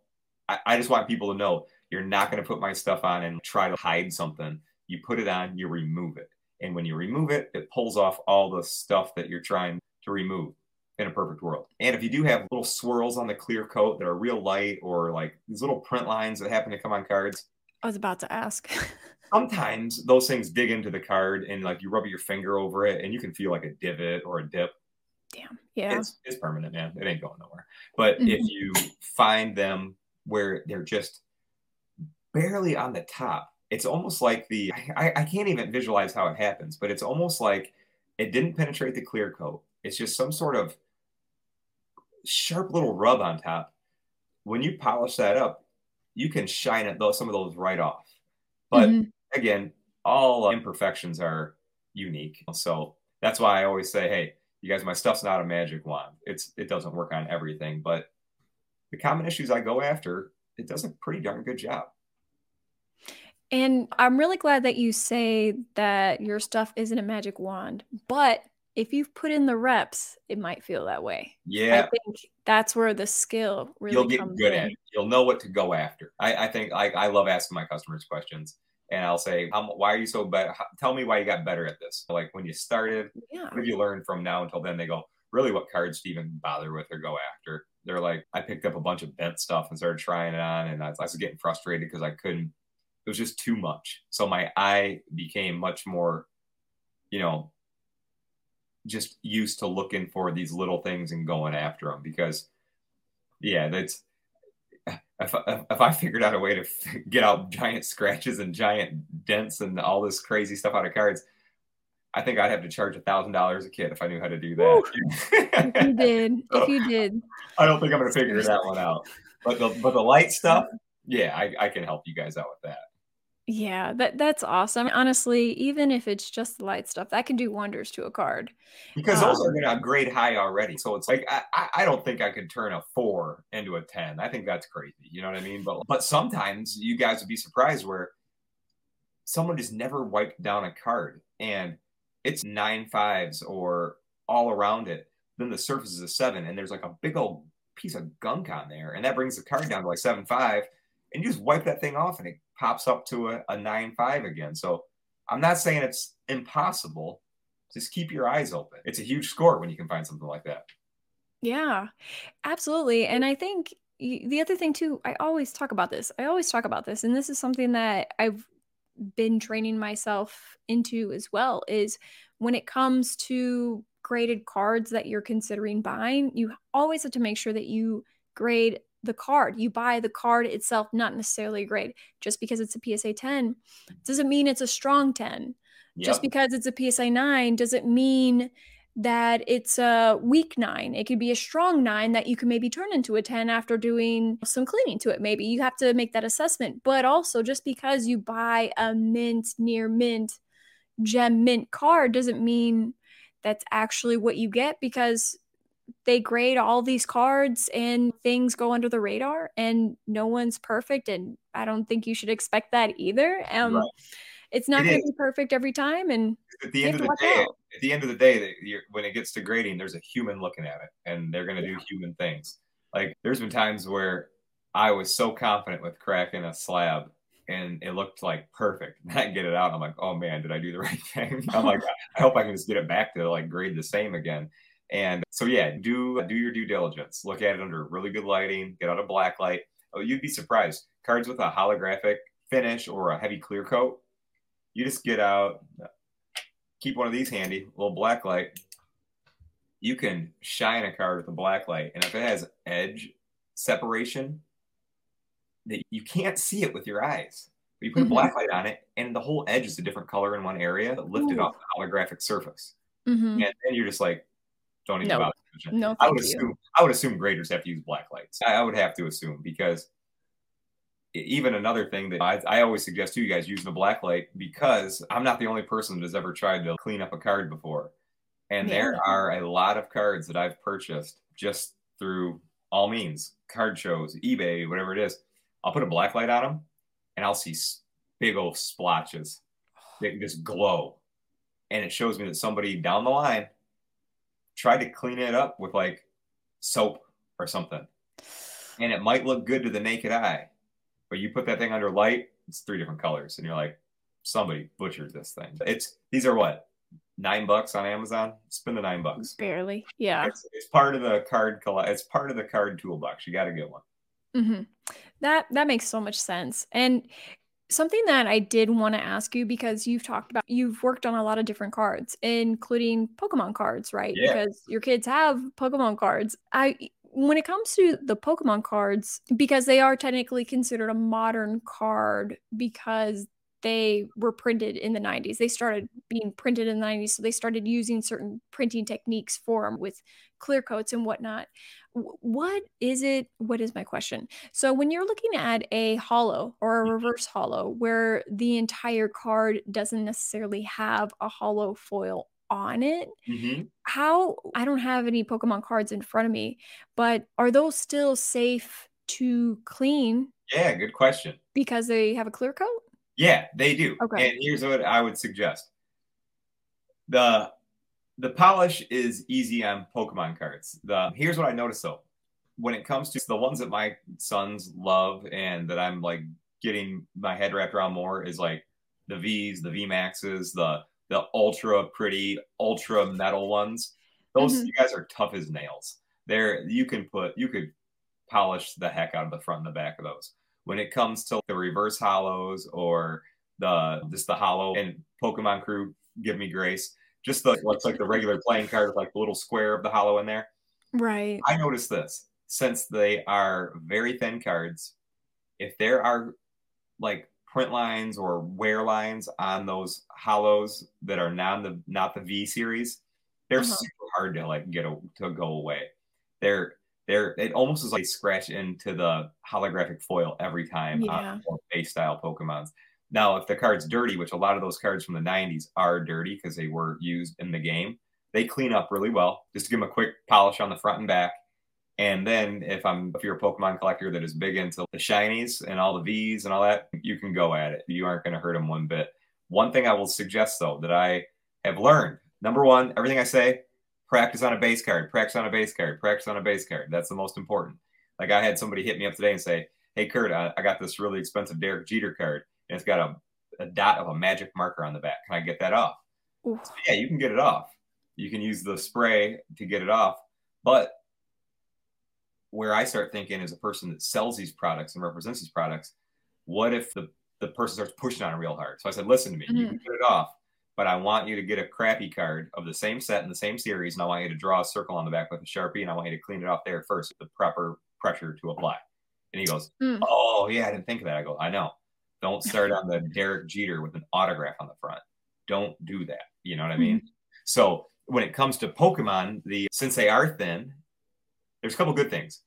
I, I just want people to know you're not going to put my stuff on and try to hide something. You put it on, you remove it, and when you remove it, it pulls off all the stuff that you're trying to remove in a perfect world. And if you do have little swirls on the clear coat that are real light or like these little print lines that happen to come on cards, I was about to ask. sometimes those things dig into the card and like you rub your finger over it and you can feel like a divot or a dip. Damn. Yeah. It's, it's permanent, man. It ain't going nowhere. But Mhm. if you find them where they're just barely on the top, it's almost like the I, I can't even visualize how it happens, but it's almost like it didn't penetrate the clear coat. It's just some sort of sharp little rub on top. When you polish that up, you can shine it those some of those right off. But Mhm. again, all imperfections are unique. So that's why I always say, hey, you guys, my stuff's not a magic wand. It's it doesn't work on everything, but the common issues I go after, it does a pretty darn good job. And I'm really glad that you say that your stuff isn't a magic wand, but if you've put in the reps, it might feel that way. Yeah, I think that's where the skill really you'll get good in. at it. You'll know what to go after. I, I think I, I love asking my customers questions, and I'll say, "Why are you so better? Tell me why you got better at this. Like when you started, Yeah. what have you learned from now until then?" They go, "Really, what cards do you even bother with or go after?" They're like, "I picked up a bunch of bent stuff and started trying it on, and I was, I was getting frustrated because I couldn't. It was just too much. So my eye became much more, you know." Just used to looking for these little things and going after them because yeah that's if, if I figured out a way to get out giant scratches and giant dents and all this crazy stuff out of cards, I think I'd have to charge a thousand dollars a kit if I knew how to do that If you did, if you did, I don't think I'm gonna figure that one out. But the but the light stuff, yeah, I, I can help you guys out with that. Yeah, that that's awesome. Honestly, even if it's just the light stuff, that can do wonders to a card. Because those Um, are gonna grade high already. So it's like I, I- I don't think I could turn a four into a ten. I think that's crazy. You know what I mean? But but sometimes you guys would be surprised where someone just never wiped down a card and it's nine fives or all around it. Then the surface is a seven, and there's like a big old piece of gunk on there, and that brings the card down to like seven five, and you just wipe that thing off, and it pops up to a, a nine five again. So I'm not saying it's impossible. Just keep your eyes open. It's a huge score when you can find something like that. Yeah, absolutely. And I think the other thing too, I always talk about this. I always talk about this, and this is something that I've been training myself into as well is when it comes to graded cards that you're considering buying, you always have to make sure that you grade the card. You buy the card itself, not necessarily a grade. Just because it's a PSA 10 doesn't mean it's a strong 10 just because it's a PSA 9 doesn't mean that it's a weak 9. It could be a strong 9 that you can maybe turn into a 10 after doing some cleaning to it. Maybe you have to make that assessment. But also, just because you buy a mint, near mint, gem mint card doesn't mean that's actually what you get because they grade all these cards and things go under the radar and no one's perfect and I don't think you should expect that either. Um Right. it's not It going to be perfect every time and at the end of the day, out. at the end of the day, that you're, when it gets to grading, there's a human looking at it, and they're going to Yeah. do human things. Like there's been times where I was so confident with cracking a slab, and it looked like perfect. And I get it out, and I'm like, oh man, did I do the right thing? I'm like, I hope I can just get it back to like grade the same again. And so yeah, do do your due diligence. Look at it under really good lighting. Get out a black light. Oh, you'd be surprised. Cards with a holographic finish or a heavy clear coat. You just get out, keep one of these handy, a little black light. You can shine a card with a black light, and if it has edge separation, that you can't see it with your eyes. But you put Mhm. a black light on it, and the whole edge is a different color in one area, lifted Ooh. off the holographic surface. Mhm. And then you're just like, Don't even No. bother. No, I would you. assume I would assume graders have to use black lights. I, I would have to assume because even another thing that I, I always suggest to you guys using a black light because I'm not the only person that has ever tried to clean up a card before. And there are a lot of cards that I've purchased just through all means, card shows, eBay, whatever it is. I'll put a black light on them and I'll see big old splotches that just glow. And it shows me that somebody down the line tried to clean it up with like soap or something. And it might look good to the naked eye, but you put that thing under light, it's three different colors. And you're like, somebody butchered this thing. It's these are what? Nine bucks on Amazon? Spend the nine bucks. Barely. Yeah. It's, it's part of the card. It's part of the card toolbox. You got to get one. hmm That that makes so much sense. And something that I did want to ask you because you've talked about you've worked on a lot of different cards, including Pokemon cards, right? Yeah. Because your kids have Pokemon cards. I when it comes to the Pokemon cards, because they are technically considered a modern card because they were printed in the 90s. They started being printed in the 90s, so they started using certain printing techniques for them with clear coats and whatnot. What is it? What is my question? So when you're looking at a holo or a reverse holo where the entire card doesn't necessarily have a holo foil on it, Mm-hmm. how I don't have any Pokemon cards in front of me, but are those still safe to clean Yeah, good question. because they have a clear coat? Yeah, they do. Okay. And here's what I would suggest. The the polish is easy on Pokemon cards. The here's what I noticed though. When it comes to the ones that my sons love and that I'm like getting my head wrapped around more is like the V's, the V Maxes, the the ultra pretty, ultra metal ones. Those Mhm. you guys are tough as nails. There you can put you could polish the heck out of the front and the back of those when it comes to the reverse holos or the just the holo and Pokemon Crew, give me grace. Just the what's like the regular playing card with like the little square of the holo in there. Right. I noticed this since they are very thin cards. If there are like print lines or wear lines on those holos that are not the not the V series, they're Uh-huh. super hard to like get a, to go away. They're they're it almost is like scratch into the holographic foil every time uh, Yeah. on base style Pokemons. Now, if the card's dirty, which a lot of those cards from the 90s are dirty because they were used in the game, they clean up really well. Just to give them a quick polish on the front and back. And then if I'm if you're a Pokemon collector that is big into the shinies and all the V's and all that, you can go at it. You aren't going to hurt them one bit. One thing I will suggest though that I have learned, number one, everything I say, practice on a base card, practice on a base card, practice on a base card. That's the most important. Like I had somebody hit me up today and say, "Hey Kurt, I, I got this really expensive Derek Jeter card, and it's got a, a dot of a magic marker on the back. Can I get that off?" Ooh. yeah, you can get it off. You can use the spray to get it off. But where I start thinking as a person that sells these products and represents these products, what if the, the person starts pushing on it real hard? So I said, listen to me, you mm-hmm. can get it off, but I want you to get a crappy card of the same set in the same series, and I want you to draw a circle on the back with a Sharpie, and I want you to clean it off there first with the proper pressure to apply. And he goes, Mm. Oh, yeah, I didn't think of that. I go, I know. Don't start on the Derek Jeter with an autograph on the front. Don't do that. You know what I mean? So when it comes to Pokemon, the since they are thin, there's a couple good things.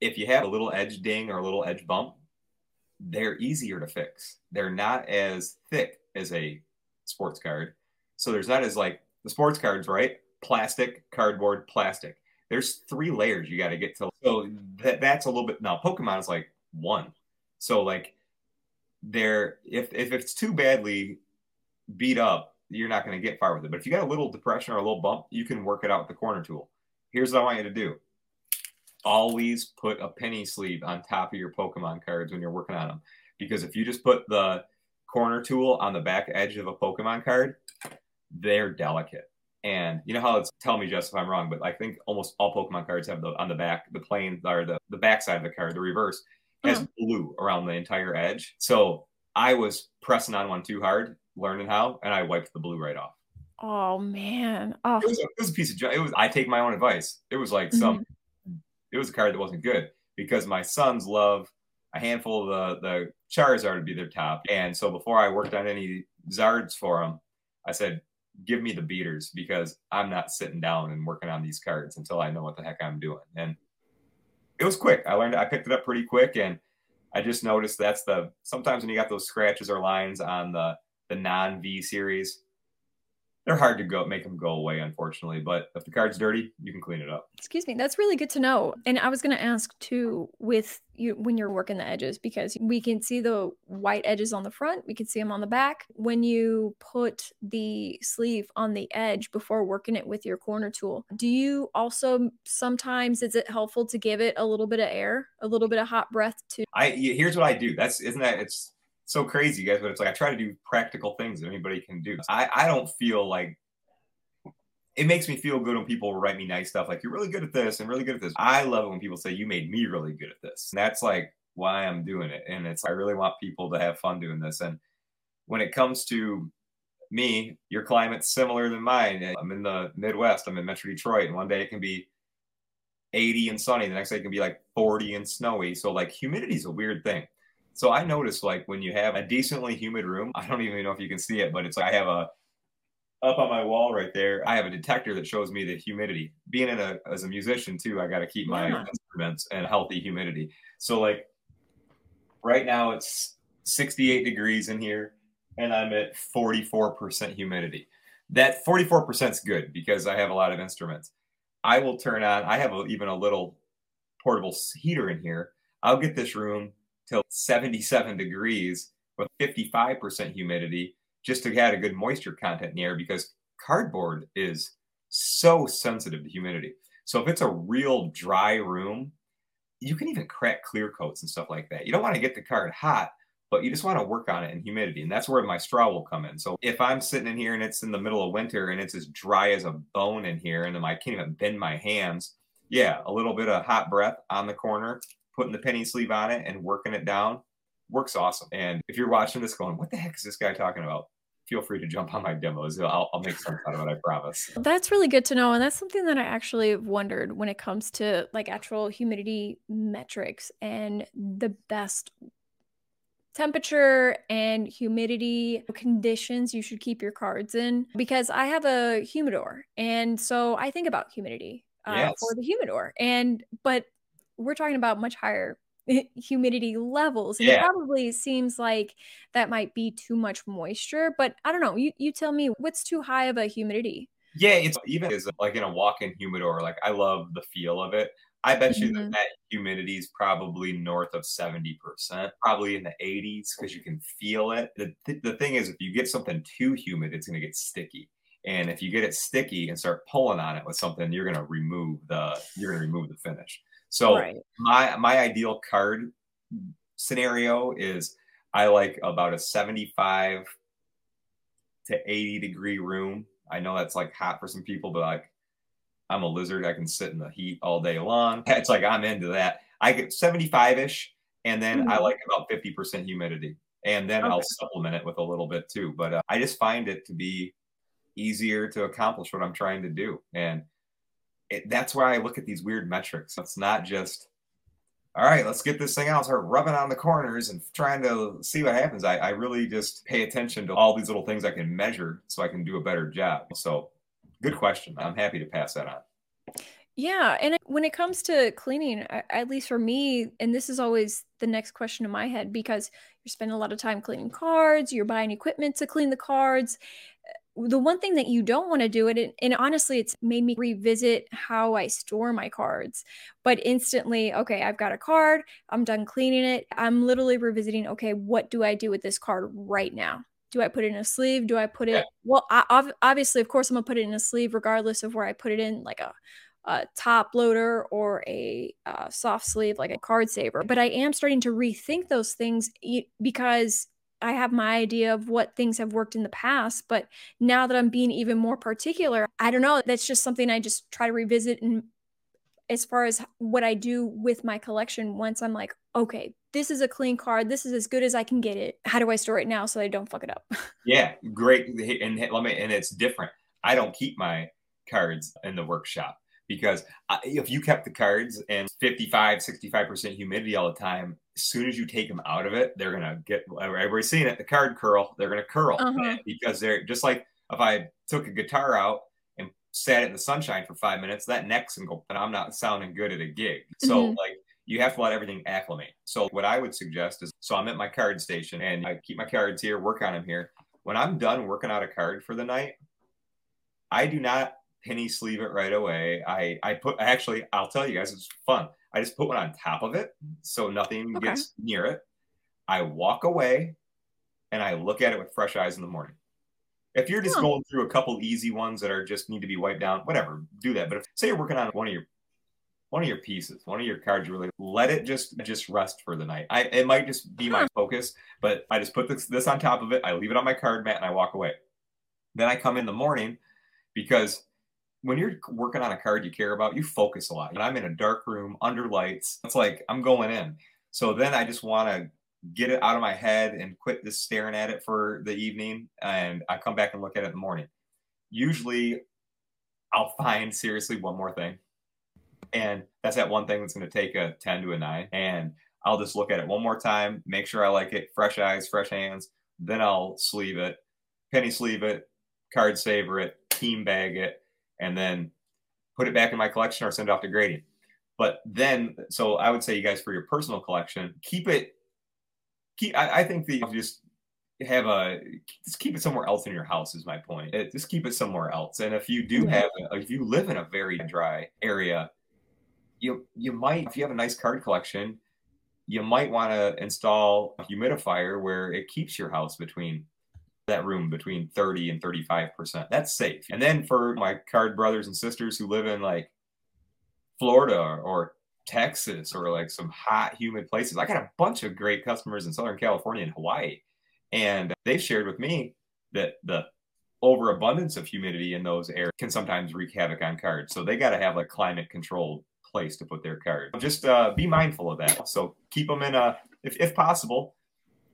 If you have a little edge ding or a little edge bump, they're easier to fix. They're not as thick as a sports card. So there's not as like the sports cards, right? Plastic, cardboard, plastic. There's three layers you got to get to. So that, that's a little bit now. Pokemon is like one. So like there if if it's too badly beat up, you're not going to get far with it. But if you got a little depression or a little bump, you can work it out with the corner tool. Here's what I want you to do. Always put a penny sleeve on top of your Pokemon cards when you're working on them. Because if you just put the corner tool on the back edge of a Pokemon card, they're delicate. And you know how it's tell me just if I'm wrong, but I think almost all Pokemon cards have the on the back, the plane or the, the back side of the card, the reverse, has Uh-huh. blue around the entire edge. So I was pressing on one too hard, learning how, and I wiped the blue right off. Oh man. Oh. It was a, it was a piece of junk. It was I take my own advice. It was like some it was a card that wasn't good because my sons love a handful of the the Charizard to be their top. And so before I worked on any Zards for them, I said, give me the beaters because I'm not sitting down and working on these cards until I know what the heck I'm doing. And it was quick. I learned I picked it up pretty quick and I just noticed that's the sometimes when you got those scratches or lines on the the non V series, they're hard to go make them go away unfortunately but if the card's dirty you can clean it up. Excuse me that's really good to know and i was going to ask too with you when you're working the edges because we can see the white edges on the front we can see them on the back. When you put the sleeve on the edge before working it with your corner tool do you also sometimes is it helpful to give it a little bit of air a little bit of hot breath to i here's what i do that's isn't that it's so crazy, you guys, but it's like I try to do practical things that anybody can do. I, I don't feel like it makes me feel good when people write me nice stuff like you're really good at this and really good at this. I love it when people say you made me really good at this. And that's like why I'm doing it. And it's I really want people to have fun doing this. And when it comes to me, your climate's similar than mine. I'm in the Midwest. I'm in Metro Detroit, and one day it can be 80 and sunny. The next day it can be like 40 and snowy. So like humidity is a weird thing. So I noticed like when you have a decently humid room, I don't even know if you can see it, but it's like I have a up on my wall right there. I have a detector that shows me the humidity. Being in a as a musician too, I got to keep my yeah. instruments and healthy humidity. So like right now it's 68 degrees in here and I'm at 44% humidity. That 44% is good because I have a lot of instruments. I will turn on, I have a, even a little portable heater in here. I'll get this room till 77 degrees with 55% humidity just to get a good moisture content in the air because cardboard is so sensitive to humidity. So if it's a real dry room, you can even crack clear coats and stuff like that. You don't want to get the card hot, but you just want to work on it in humidity. And that's where my straw will come in. So if I'm sitting in here and it's in the middle of winter and it's as dry as a bone in here and I can't even bend my hands, yeah, a little bit of hot breath on the corner putting the penny sleeve on it and working it down works awesome. And if you're watching this going, what the heck is this guy talking about? Feel free to jump on my demos. I'll, I'll make sense out of it, I promise. That's really good to know. And that's something that I actually wondered when it comes to like actual humidity metrics and the best temperature and humidity conditions you should keep your cards in because I have a humidor and so I think about humidity uh, yes. for the humidor and but we're talking about much higher humidity levels and yeah. it probably seems like that might be too much moisture but i don't know you, you tell me what's too high of a humidity yeah it's even as like in a walk-in humidor like i love the feel of it i bet you mm-hmm. that, that humidity is probably north of 70% probably in the 80s because you can feel it the, th- the thing is if you get something too humid it's going to get sticky and if you get it sticky and start pulling on it with something you're going to remove the you're going to remove the finish so right. my my ideal card scenario is I like about a 75 to 80 degree room. I know that's like hot for some people, but like I'm a lizard. I can sit in the heat all day long. It's like I'm into that. I get 75 ish, and then mm-hmm. I like about 50% humidity. And then okay. I'll supplement it with a little bit too. But uh, I just find it to be easier to accomplish what I'm trying to do. And it, that's why I look at these weird metrics. It's not just, all right, let's get this thing out, start rubbing on the corners and trying to see what happens. I, I really just pay attention to all these little things I can measure so I can do a better job. So, good question. I'm happy to pass that on. Yeah. And when it comes to cleaning, at least for me, and this is always the next question in my head because you're spending a lot of time cleaning cards, you're buying equipment to clean the cards the one thing that you don't want to do it and, and, honestly it's made me revisit how i store my cards but instantly okay i've got a card i'm done cleaning it i'm literally revisiting okay what do i do with this card right now? Do i put it in a sleeve? Do i put it well I, obviously of course i'm gonna put it in a sleeve regardless of where i put it in like a, a top loader or a uh, soft sleeve like a card saver but i am starting to rethink those things because I have my idea of what things have worked in the past, but now that I'm being even more particular, I don't know. That's just something I just try to revisit. And as far as what I do with my collection, once I'm like, okay, this is a clean card. This is as good as I can get it. How do I store it now so I don't fuck it up? yeah, great. And let me, and it's different. I don't keep my cards in the workshop because if you kept the cards and 55 65% humidity all the time as soon as you take them out of it they're gonna get everybody's seeing it the card curl they're gonna curl uh-huh. because they're just like if I took a guitar out and sat in the sunshine for five minutes, that neck's and go, and I'm not sounding good at a gig. So mm-hmm. like you have to let everything acclimate. So what I would suggest is, so I'm at my card station and I keep my cards here, work on them here. When I'm done working out a card for the night, I do not penny sleeve it right away. I I put actually I'll tell you guys it's fun. I just put one on top of it so nothing okay. gets near it. I walk away and I look at it with fresh eyes in the morning. If you're just huh. going through a couple easy ones that are just need to be wiped down, whatever, do that. But if say you're working on one of your one of your pieces, one of your cards, you really let it just just rest for the night. I it might just be my focus, but I just put this this on top of it. I leave it on my card mat and I walk away. Then I come in the morning because when you're working on a card you care about, you focus a lot. And I'm in a dark room under lights. It's like I'm going in. So then I just want to get it out of my head and quit just staring at it for the evening. And I come back and look at it in the morning. Usually I'll find seriously one more thing. And that's that one thing that's going to take a 10 to a 9. And I'll just look at it one more time, make sure I like it, fresh eyes, fresh hands. Then I'll sleeve it, penny sleeve it, card saver it, team bag it, and then put it back in my collection or send it off to grading. But then, so I would say, you guys, for your personal collection, keep it. Keep. I, I think that you just have a just keep it somewhere else in your house is my point. It, just keep it somewhere else. And if you do have, if you live in a very dry area, you you might if you have a nice card collection, you might want to install a humidifier where it keeps your house between that room between 30 and 35%. That's safe. And then for my card brothers and sisters who live in like Florida or Texas or like some hot, humid places, I got a bunch of great customers in Southern California and Hawaii. And they've shared with me that the overabundance of humidity in those areas can sometimes wreak havoc on cards. So they got to have like climate controlled place to put their card. Just uh, be mindful of that. So keep them in a, if, if possible,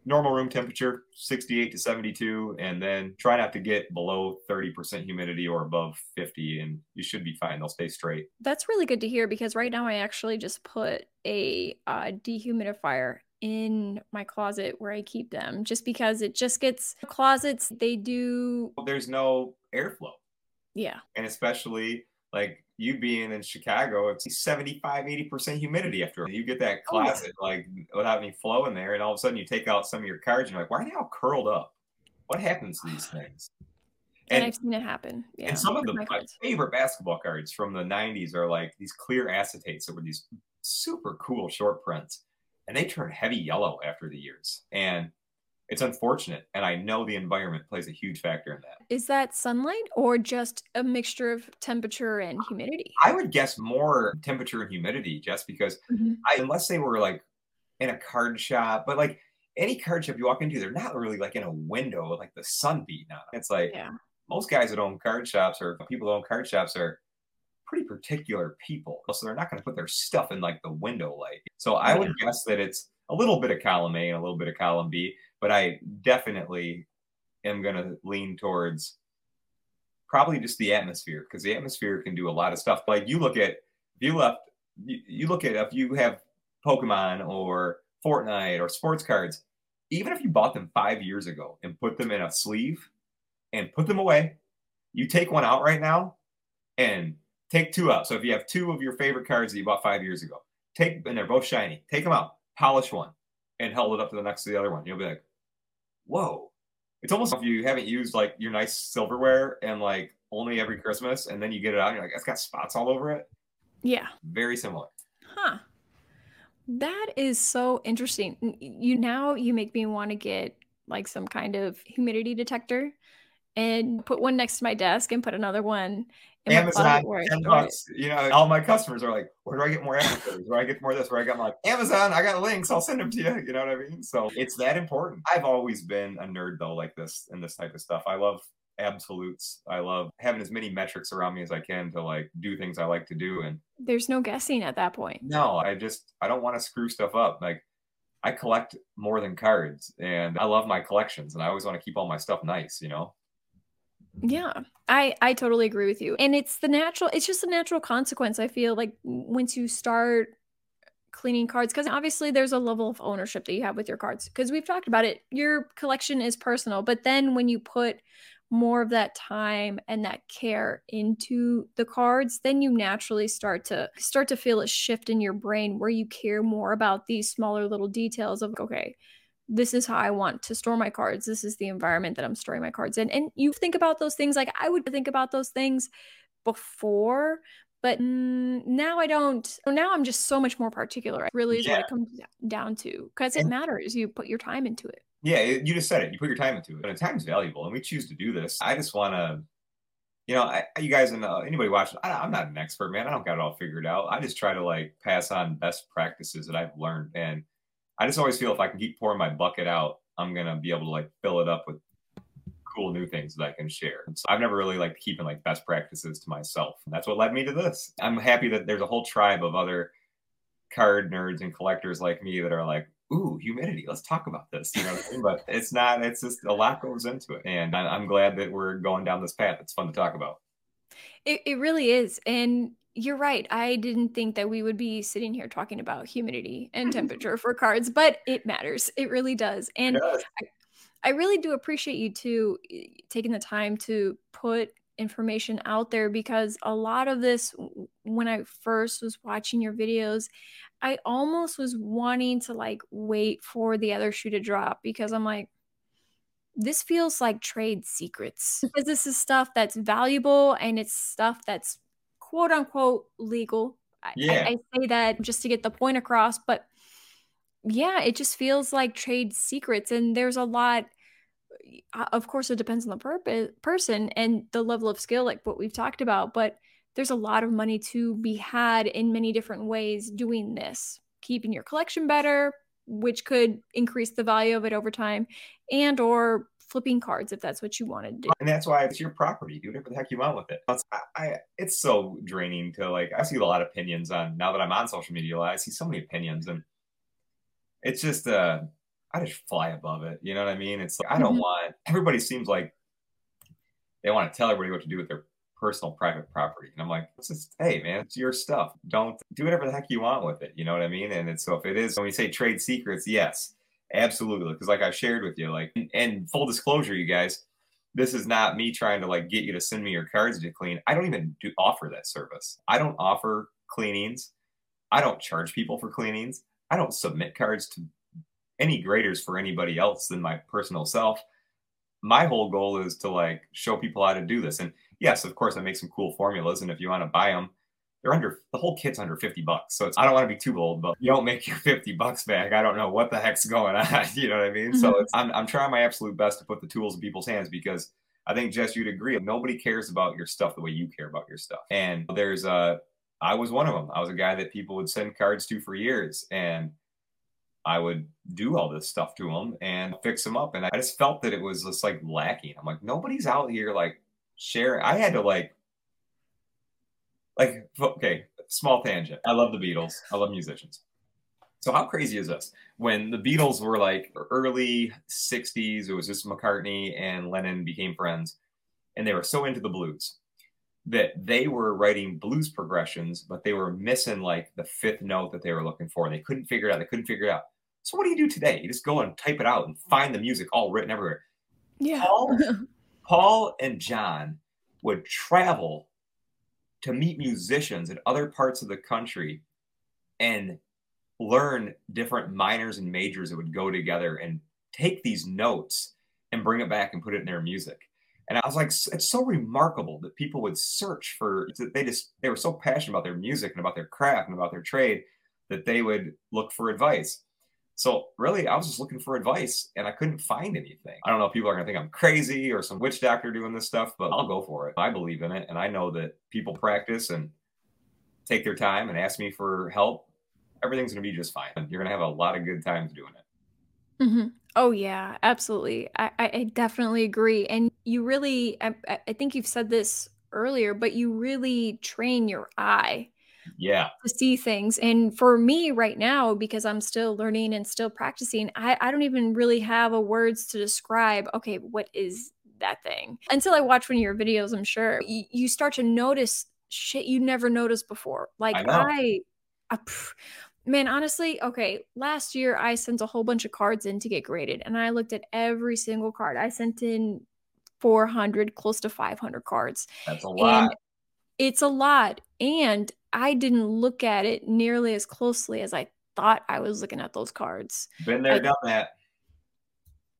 normal room temperature 68 to 72 and then try not to get below 30% humidity or above 50 and you should be fine. They'll stay straight. That's really good to hear because right now i actually just put a uh, dehumidifier in my closet where i keep them just because it just gets closets they do there's no airflow. Yeah. And especially like you being in Chicago, it's 75, 80% humidity after you get that closet, oh. like without any flow in there. And all of a sudden you take out some of your cards and you're like, why are they all curled up? What happens to these things? And, and I've seen it happen. Yeah, and some of the my favorite basketball cards from the 90s are like these clear acetates that were these super cool short prints. And they turn heavy yellow after the years. And it's unfortunate and i know the environment plays a huge factor in that. Is that sunlight or just a mixture of temperature and humidity? I would guess more temperature and humidity just because mm-hmm. I, unless they were like in a card shop but like any card shop you walk into they're not really like in a window like the sun beating on it's like yeah. most guys that own card shops or people that own card shops are pretty particular people so they're not going to put their stuff in like the window light. So i would guess that it's a little bit of column a and a little bit of column b but I definitely am going to lean towards probably just the atmosphere because the atmosphere can do a lot of stuff. Like you look at, if you left, you, you look at if you have Pokemon or Fortnite or sports cards, even if you bought them five years ago and put them in a sleeve and put them away, you take one out right now and take two out. So if you have two of your favorite cards that you bought five years ago, take and they're both shiny, take them out, polish one, and held it up to the next to the other one. You'll be like, whoa. It's almost if you haven't used like your nice silverware and like only every Christmas, and then you get it out, and you're like, it's got spots all over it. Yeah. Very similar. Huh. That is so interesting. You now you make me want to get like some kind of humidity detector and put one next to my desk and put another one Amazon, ten bucks. You know, all my customers are like, "Where do I get more Amazon? Where do I get more of this? Where I got like Amazon? I got links. I'll send them to you. You know what I mean? So it's that important. I've always been a nerd though, like this and this type of stuff. I love absolutes. I love having as many metrics around me as I can to like do things I like to do. And there's no guessing at that point. No, I just I don't want to screw stuff up. Like I collect more than cards, and I love my collections, and I always want to keep all my stuff nice. You know. Yeah. I I totally agree with you. And it's the natural it's just a natural consequence I feel like once you start cleaning cards because obviously there's a level of ownership that you have with your cards because we've talked about it your collection is personal but then when you put more of that time and that care into the cards, then you naturally start to start to feel a shift in your brain where you care more about these smaller little details of okay, this is how I want to store my cards. This is the environment that I'm storing my cards in. And you think about those things like I would think about those things before, but now I don't. Now I'm just so much more particular. It really is yeah. what it comes down to because it matters. You put your time into it. Yeah, you just said it. You put your time into it, and time is valuable, and we choose to do this. I just want to, you know, I, you guys and uh, anybody watching, I, I'm not an expert, man. I don't got it all figured out. I just try to like pass on best practices that I've learned, and I just always feel if I can keep pouring my bucket out, I'm gonna be able to like fill it up with cool new things that I can share. So I've never really liked keeping like best practices to myself. That's what led me to this. I'm happy that there's a whole tribe of other card nerds and collectors like me that are like, ooh, humidity. Let's talk about this. You know, I mean? but it's not. It's just a lot goes into it, and I'm glad that we're going down this path. It's fun to talk about. It, it really is, and you're right. I didn't think that we would be sitting here talking about humidity and temperature for cards, but it matters. It really does, and does. I, I really do appreciate you too taking the time to put information out there because a lot of this when I first was watching your videos I almost was wanting to like wait for the other shoe to drop because I'm like, this feels like trade secrets because this is stuff that's valuable and it's stuff that's quote unquote legal. Yeah. I, I say that just to get the point across, but yeah, it just feels like trade secrets. And there's a lot, uh, of course, it depends on the purpose, person and the level of skill, like what we've talked about. But there's a lot of money to be had in many different ways doing this keeping your collection better which could increase the value of it over time and or flipping cards if that's what you want to do and that's why it's your property do whatever the heck you want with it it's, I, I, it's so draining to like i see a lot of opinions on now that i'm on social media i see so many opinions and it's just uh i just fly above it you know what i mean it's like i don't mm-hmm. want everybody seems like they want to tell everybody what to do with their personal private property. And I'm like, it's just, hey man, it's your stuff. Don't do whatever the heck you want with it. You know what I mean? And it's so if it is when we say trade secrets, yes, absolutely. Because like I shared with you, like and full disclosure, you guys, this is not me trying to like get you to send me your cards to clean. I don't even do offer that service. I don't offer cleanings. I don't charge people for cleanings. I don't submit cards to any graders for anybody else than my personal self. My whole goal is to like show people how to do this. And yes, of course, I make some cool formulas, and if you want to buy them, they're under the whole kit's under 50 bucks. So it's I don't want to be too bold, but you don't make your 50 bucks back. I don't know what the heck's going on. you know what I mean? Mm-hmm. So I'm, I'm trying my absolute best to put the tools in people's hands because I think Jess, you'd agree. Nobody cares about your stuff the way you care about your stuff. And there's a, I was one of them. I was a guy that people would send cards to for years, and I would do all this stuff to them and fix them up. And I just felt that it was just like lacking. I'm like, nobody's out here like sharing. I had to like, like, okay, small tangent. I love the Beatles. I love musicians. So how crazy is this? When the Beatles were like early 60s, it was just McCartney and Lennon became friends, and they were so into the blues that they were writing blues progressions, but they were missing like the fifth note that they were looking for. And they couldn't figure it out. They couldn't figure it out. So what do you do today? You just go and type it out and find the music all written everywhere. Yeah. Paul, Paul and John would travel to meet musicians in other parts of the country and learn different minors and majors that would go together and take these notes and bring it back and put it in their music. And I was like, it's so remarkable that people would search for, they just, they were so passionate about their music and about their craft and about their trade that they would look for advice. So really, I was just looking for advice and I couldn't find anything. I don't know if people are to think I'm crazy or some witch doctor doing this stuff, but I'll go for it. I believe in it. And I know that people practice and take their time and ask me for help. Everything's to be just fine. You're to have a lot of good times doing it. Mm-hmm. Oh, yeah, absolutely. I, I definitely agree. And you really, I, I think you've said this earlier, but you really train your eye yeah to see things and for me right now because i'm still learning and still practicing i, I don't even really have a words to describe okay what is that thing until i watch one of your videos i'm sure you, you start to notice shit you never noticed before like i, I, man honestly okay last year i sent a whole bunch of cards in to get graded and i looked at every single card i sent in 400, close to 500 cards. That's a lot. And it's a lot. And I didn't look at it nearly as closely as I thought I was looking at those cards. Been there, I, done that.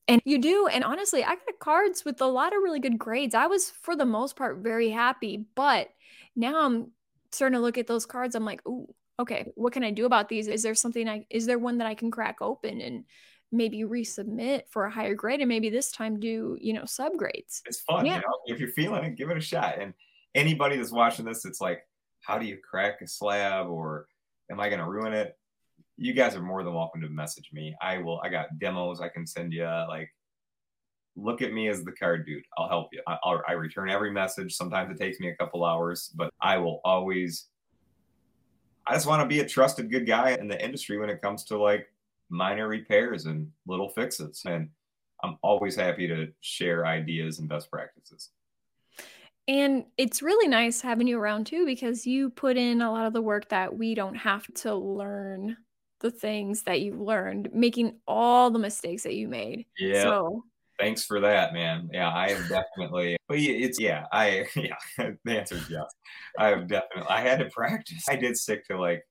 And you do. And honestly, I got cards with a lot of really good grades. I was, for the most part, very happy. But now I'm starting to look at those cards. I'm like, ooh, okay, what can I do about these? Is there something I, is there one that I can crack open and maybe resubmit for a higher grade and maybe this time do, you know, subgrades? It's fun. Yeah. You know, if you're feeling it, give it a shot. And anybody that's watching this, it's like, how do you crack a slab or am I going to ruin it? you guys are more than welcome to message me. I will. I got demos I can send you. Like, look at me as the card dude. I'll help you. I, I'll, I return every message. Sometimes it takes me a couple hours, but I will always. I just want to be a trusted, good guy in the industry when it comes to like minor repairs and little fixes. And I'm always happy to share ideas and best practices. And it's really nice having you around too because you put in a lot of the work that we don't have to learn the things that you learned, making all the mistakes that you made. Yeah. So thanks for that, man. Yeah, I have definitely. But it's yeah, I yeah. The answer is yes. I have definitely. I had to practice. I did stick to like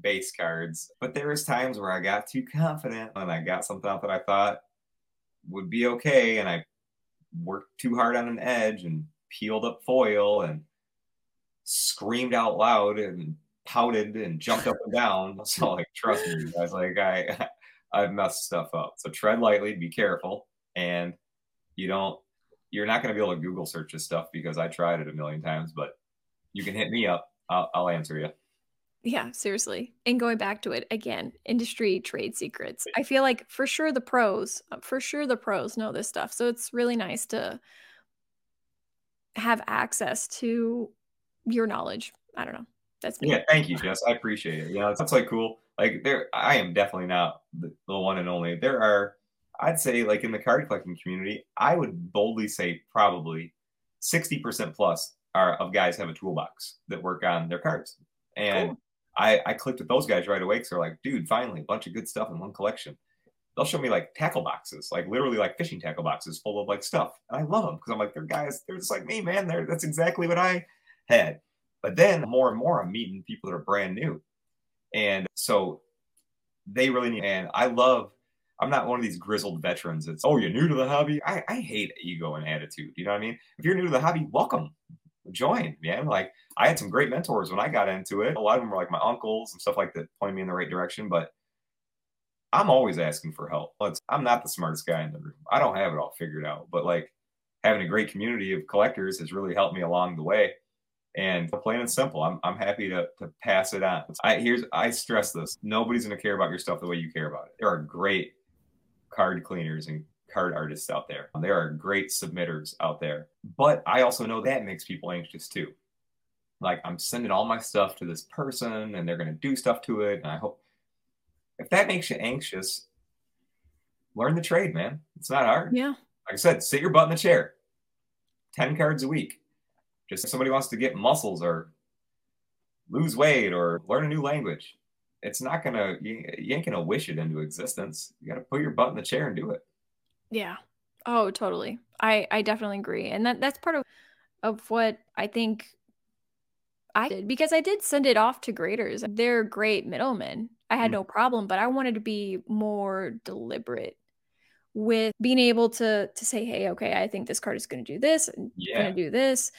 base cards, but there was times where I got too confident and I got something out that I thought would be okay, and I worked too hard on an edge and peeled up foil and screamed out loud and pouted and jumped up and down. So like, trust me, guys. Like I, I've messed stuff up. So tread lightly, be careful, and you don't. You're not going to be able to Google search this stuff because I tried it a million times. But you can hit me up. I'll, I'll answer you. Yeah, seriously. And going back to it again, industry trade secrets. I feel like for sure the pros, for sure the pros know this stuff. So it's really nice to have access to your knowledge. I don't know. That's me. Yeah, thank you, Jess. I appreciate it. Yeah, that's like cool. Like there, I am definitely not the, the one and only. There are, I'd say, like in the card collecting community, I would boldly say probably sixty percent plus are of guys have a toolbox that work on their cards, and cool. I I clicked with those guys right away because they're like, dude, finally a bunch of good stuff in one collection. They'll show me like tackle boxes, like literally like fishing tackle boxes full of like stuff, and I love them because I'm like, they're guys, they're just like me, man. They're that's exactly what I had. But then more and more, I'm meeting people that are brand new. And so they really need, and I love, I'm not one of these grizzled veterans. It's, oh, you're new to the hobby. I, I hate ego and attitude. You know what I mean? If you're new to the hobby, welcome, join, man. Like I had some great mentors when I got into it. A lot of them were like my uncles and stuff like that, pointing me in the right direction. But I'm always asking for help. It's, I'm not the smartest guy in the room. I don't have it all figured out. But like having a great community of collectors has really helped me along the way. And plain and simple, I'm, I'm happy to, to pass it on. I here's I stress this: nobody's going to care about your stuff the way you care about it. There are great card cleaners and card artists out there. There are great submitters out there, but I also know that makes people anxious too. Like I'm sending all my stuff to this person, and they're going to do stuff to it, and I hope if that makes you anxious, learn the trade, man. It's not hard. Yeah. Like I said, sit your butt in the chair. Ten cards a week just if somebody wants to get muscles or lose weight or learn a new language, it's not gonna you, you ain't gonna wish it into existence. You gotta put your butt in the chair and do it. Yeah. Oh, totally. I I definitely agree, and that that's part of of what I think I did because I did send it off to graders. They're great middlemen. I had mm-hmm. no problem, but I wanted to be more deliberate with being able to to say, "Hey, okay, I think this card is going to do this and yeah. going to do this."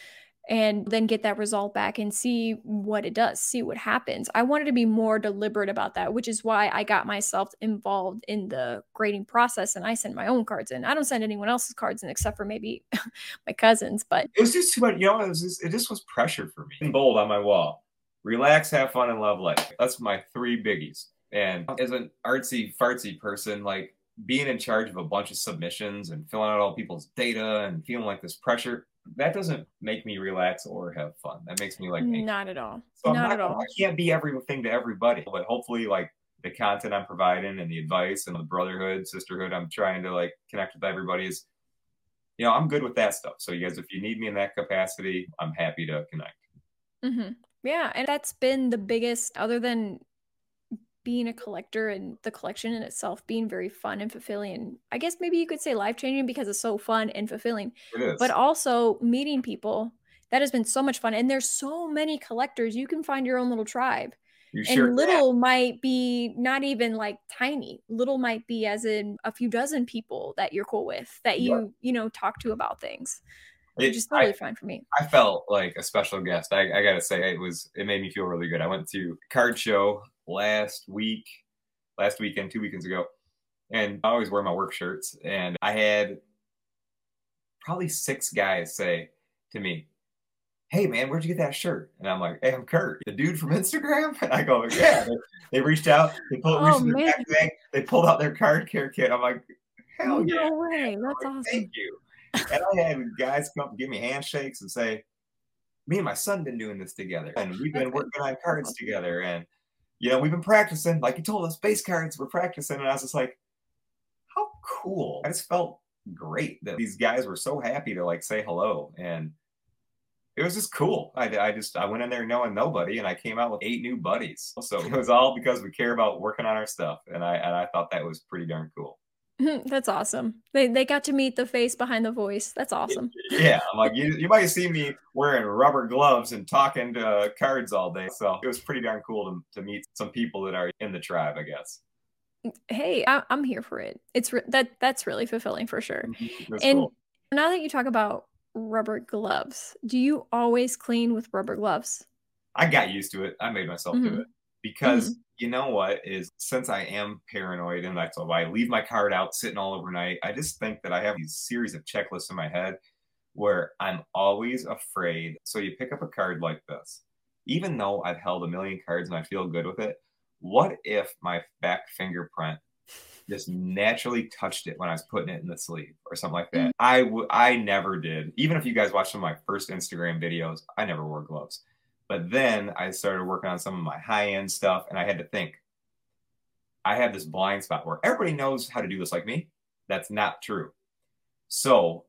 and then get that result back and see what it does, see what happens. I wanted to be more deliberate about that, which is why I got myself involved in the grading process and I send my own cards in. I don't send anyone else's cards in except for maybe my cousins, but it was just too much, you know, it, was just, it just was pressure for me. In Bold on my wall. Relax, have fun, and love life. That's my three biggies. And as an artsy fartsy person, like being in charge of a bunch of submissions and filling out all people's data and feeling like this pressure, that doesn't make me relax or have fun. That makes me like not at all. So not, not, at all. I can't be everything to everybody, but hopefully, like the content I'm providing and the advice and the brotherhood, sisterhood, I'm trying to like connect with everybody is, you know, I'm good with that stuff. So you guys, if you need me in that capacity, I'm happy to connect. Mm-hmm. Yeah, and that's been the biggest, other than being a collector and the collection in itself being very fun and fulfilling. And I guess maybe you could say life changing because it's so fun and fulfilling. It is. But also meeting people that has been so much fun. And there's so many collectors. You can find your own little tribe. you And sure little might be not even like tiny. Little might be as in a few dozen people that you're cool with that Yeah. you, you know, talk to about things. It- Which is I- totally fine for me. I felt like a special guest. I, I gotta say, it was it made me feel really good. I went to card show last week, last weekend, two weekends ago, and I always wear my work shirts. And I had probably six guys say to me, "Hey man, where'd you get that shirt?" And I'm like, "Hey, I'm Kurt, the dude from Instagram." And I go, "Yeah." They, they reached out, they pulled, Oh, reached they pulled out their card care kit. I'm like, "Hell yeah!" Way. That's like, awesome. Thank you. And I had guys come up and give me handshakes and say, "Me and my son been doing this together, and we've been working on cards together, and you know we've been practicing. Like you told us, base cards, we're practicing." And I was just like, "How cool!" I just felt great that these guys were so happy to like say hello, and it was just cool. I, I just I went in there knowing nobody, and I came out with eight new buddies. So it was all because we care about working on our stuff, and I and I thought that was pretty darn cool. That's awesome. They they got to meet the face behind the voice. That's awesome. yeah, I'm like you, you might seen me wearing rubber gloves and talking to uh, cards all day. So it was pretty darn cool to, to meet some people that are in the tribe, I guess. Hey, I, I'm here for it. It's re- that that's really fulfilling for sure. And cool. now that you talk about rubber gloves, do you always clean with rubber gloves? I got used to it. I made myself Mhm. do it because mm-hmm. you know what is since I am paranoid and that's why I leave my card out sitting all overnight. I just think that I have these series of checklists in my head where I'm always afraid. So you pick up a card like this, even though I've held a million cards and I feel good with it. What if my back fingerprint just naturally touched it when I was putting it in the sleeve or something like that? Mm-hmm. I would. I never did. Even if you guys watched some of my first Instagram videos, I never wore gloves. But then I started working on some of my high end stuff, and I had to think. I have this blind spot where everybody knows how to do this like me. That's not true. So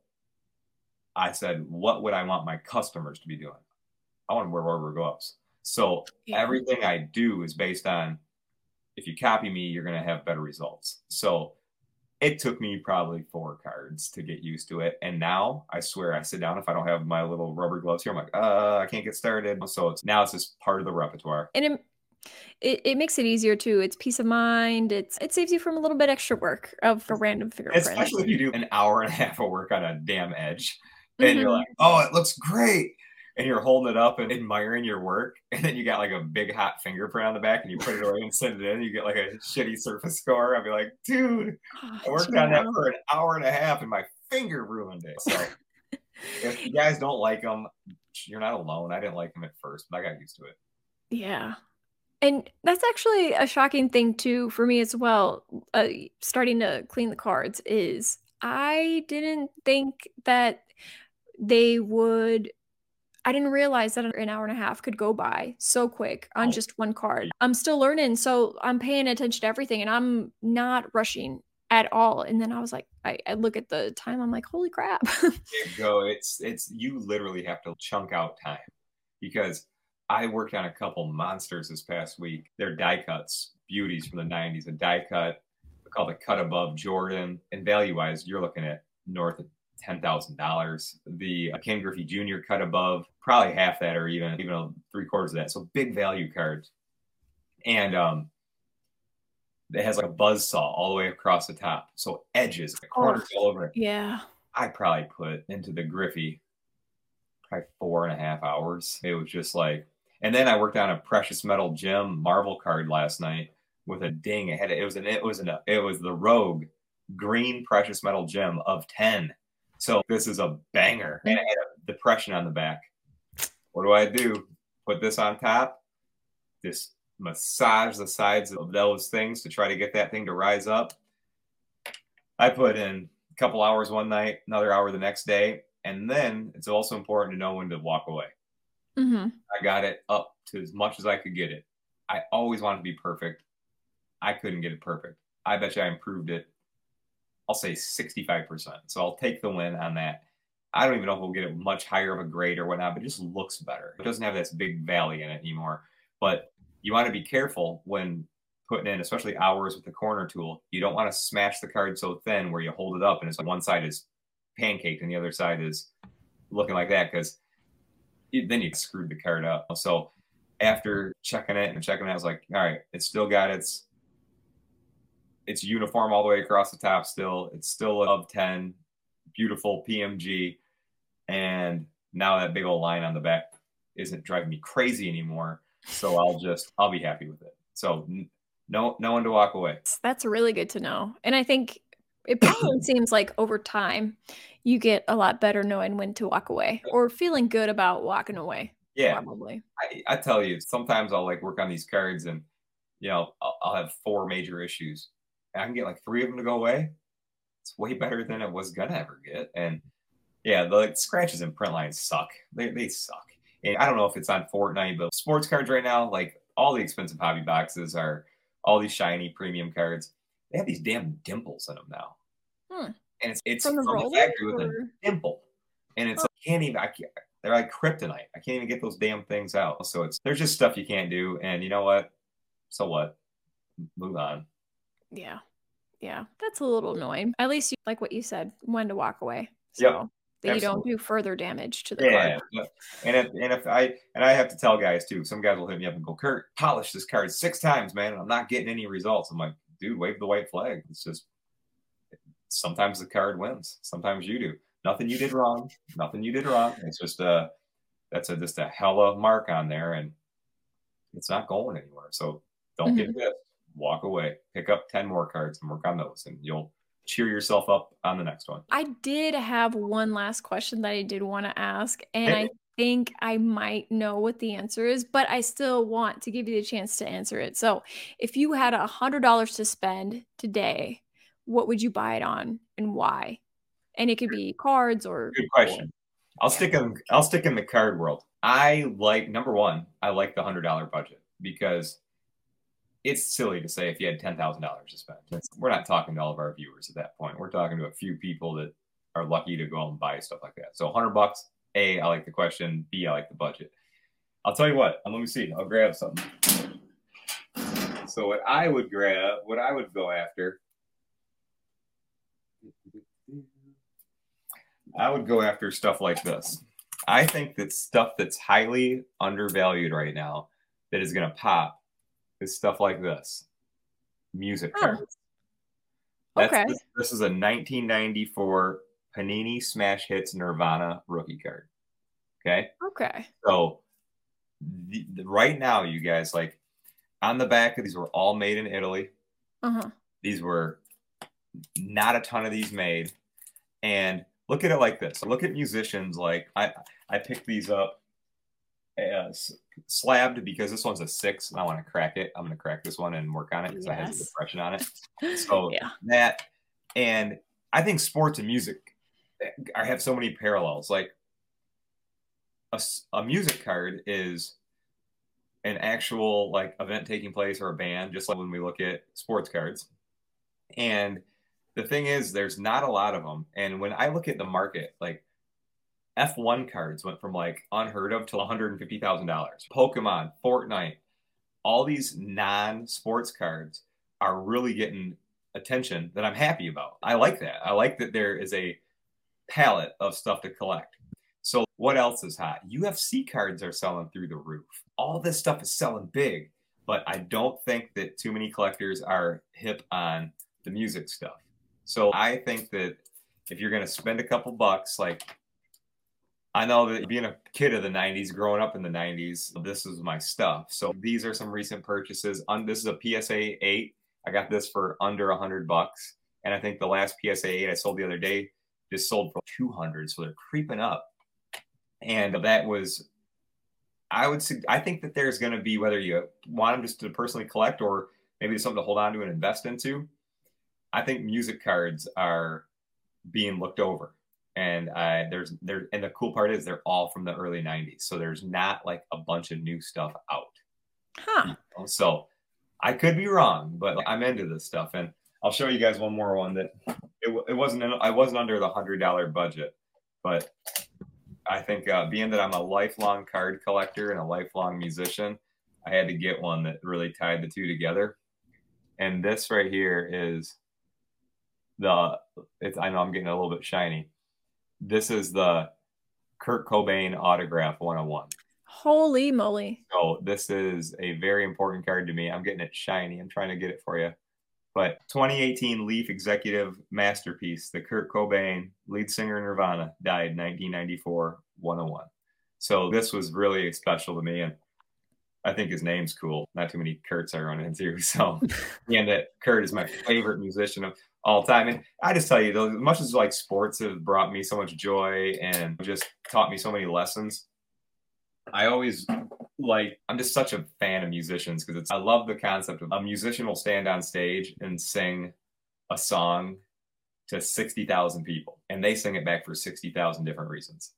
I said, what would I want my customers to be doing? I want to wear rubber gloves. So everything I do is based on if you copy me, you're going to have better results. So it took me probably four cards to get used to it. And now I swear I sit down if I don't have my little rubber gloves here. I'm like, uh, I can't get started. So it's now it's just part of the repertoire. and it, it it makes it easier too. It's peace of mind. It's it saves you from a little bit extra work of a random fingerprint. Especially if you do an hour and a half of work on a damn edge and you're Mhm. like, oh, it looks great. And you're holding it up and admiring your work. And then you got like a big hot fingerprint on the back and you put it away and send it in. You get like a shitty surface score. I'd be like, dude, Oh, I worked on that for an hour and a half and my finger ruined it. So if you guys don't like them, you're not alone. I didn't like them at first, but I got used to it. Yeah. And that's actually a shocking thing too for me as well. Uh, starting to clean the cards is I didn't think that they would. I didn't realize that an hour and a half could go by so quick on just one card. I'm still learning, so I'm paying attention to everything, and I'm not rushing at all. And then I was like, I, I look at the time, I'm like, holy crap! It go. It's it's you literally have to chunk out time because I worked on a couple monsters this past week. They're die cuts, beauties from the '90s. A die cut called a cut above Jordan, and value wise, you're looking at north of ten thousand dollars. The uh, Ken Griffey Jr. cut above, probably half that, or even even three quarters of that. So big value cards, and um, it has like a buzz saw all the way across the top. So edges, the corners all over it. yeah. I probably put into the Griffey probably four and a half hours. It was just like, and then I worked on a precious metal gem Marvel card last night with a ding. It had it was an it was an it was the Rogue green precious metal gem of ten. So this is a banger, and it had a depression on the back. What do I do? Put this on top. Just massage the sides of those things to try to get that thing to rise up. I put in a couple hours one night, another hour the next day, and then it's also important to know when to walk away. hmm I got it up to as much as I could get it. I always wanted to be perfect. I couldn't get it perfect. I bet you I improved it. I'll say 65%. So I'll take the win on that. I don't even know if we'll get it much higher of a grade or whatnot, but it just looks better. It doesn't have this big valley in it anymore. But you want to be careful when putting in, especially hours with the corner tool, you don't want to smash the card so thin where you hold it up and it's like one side is pancaked and the other side is looking like that because then you screwed the card up. So after checking it and checking it, I was like, all right, it's still got its it's uniform all the way across the top still. It's still of 10, beautiful PMG. And now that big old line on the back isn't driving me crazy anymore. So I'll just I'll be happy with it. So no no one to walk away. That's really good to know. And I think it probably seems like over time you get a lot better knowing when to walk away or feeling good about walking away. Yeah, probably. I, I tell you, sometimes I'll like work on these cards and you know I'll, I'll have four major issues. I can get like three of them to go away. It's way better than it was gonna ever get. And yeah, the like, scratches and print lines suck. They they suck. And I don't know if it's on Fortnite, but sports cards right now, like all the expensive hobby boxes are all these shiny premium cards. They have these damn dimples in them now. Hmm. And it's it's from the, from the factory or? with a dimple. And it's huh. like, can't even I can't, they're like kryptonite. I can't even get those damn things out. So it's there's just stuff you can't do. And you know what? So what? Move on. Yeah. Yeah. That's a little annoying. At least you like what you said, when to walk away. So. Yep that Absolutely. you don't do further damage to the yeah, card. And if and if I and I have to tell guys too, some guys will hit me up and go, Kurt, polish this card six times, man. I'm not getting any results. I'm like, dude, wave the white flag. It's just sometimes the card wins. Sometimes you do. Nothing you did wrong. Nothing you did wrong. It's just a that's a just a hella mark on there and it's not going anywhere. So don't mm-hmm. get pissed. Walk away. Pick up 10 more cards and work on those and you'll cheer yourself up on the next one. I did have one last question that I did want to ask, and I think I might know what the answer is, but I still want to give you the chance to answer it. So, if you had a hundred dollars to spend today, what would you buy it on, and why? And it could be cards or good question. I'll stick in. I'll stick in the card world. I like number one. I like the hundred dollar budget because it's silly to say if you had ten thousand dollars to spend. We're not talking to all of our viewers at that point. We're talking to a few people that are lucky to go and buy stuff like that. So hundred bucks. A, I like the question. B, I like the budget. I'll tell you what. Let me see. I'll grab something. So what I would grab, what I would go after, I would go after stuff like this. I think that stuff that's highly undervalued right now that is going to pop is stuff like this music oh. okay. This, this, is a 1994 Panini Smash Hits Nirvana rookie card. Okay. Okay. So the, the, right now, you guys, like on the back of these were all made in Italy. Uh-huh. These were not a ton of these made. And look at it like this. Look at musicians like I I picked these up Uh, as slabbed because this one's a six and I want to crack it. I'm going to crack this one and work on it because yes. I had a depression on it. So yeah. that, and I think sports and music, eh, I have so many parallels. Like a, a music card is an actual like event taking place or a band, just like when we look at sports cards. And the thing is, there's not a lot of them. And when I look at the market, like F1 cards went from like unheard of to $150,000. Pokemon, Fortnite, all these non sports cards are really getting attention that I'm happy about. I like that. I like that there is a palette of stuff to collect. So, what else is hot? UFC cards are selling through the roof. All this stuff is selling big, but I don't think that too many collectors are hip on the music stuff. So, I think that if you're going to spend a couple bucks, like I know that being a kid of the 90s, growing up in the 90s, this is my stuff. So these are some recent purchases. this is a PSA 8. I got this for under 100 bucks. And I think the last PSA 8 I sold the other day just sold for 200. So they're creeping up. And that was, I would say, I think that there's going to be, whether you want them just to personally collect or maybe something to hold on to and invest into, I think music cards are being looked over and uh, there's there and the cool part is they're all from the early 90s so there's not like a bunch of new stuff out. Huh. So i could be wrong but i'm into this stuff and i'll show you guys one more one that it, it wasn't i wasn't under the hundred dollar budget but i think uh, being that i'm a lifelong card collector and a lifelong musician i had to get one that really tied the two together. And this right here is the it's I know I'm getting a little bit shiny. This is the Kurt Cobain autograph 101. Holy moly. So this is a very important card to me. I'm getting it shiny. I'm trying to get it for you. But 2018 Leaf Executive Masterpiece, the Kurt Cobain, lead singer Nirvana, died 1994, 101. So this was really special to me. And I think his name's cool. Not too many Kurt's I run into. So, and that Kurt is my favorite musician all time. And I just tell you, though, as much as like sports have brought me so much joy and just taught me so many lessons, I always like I'm just such a fan of musicians because it's I love the concept of a musician will stand on stage and sing a song to 60,000 people and they sing it back for 60,000 different reasons.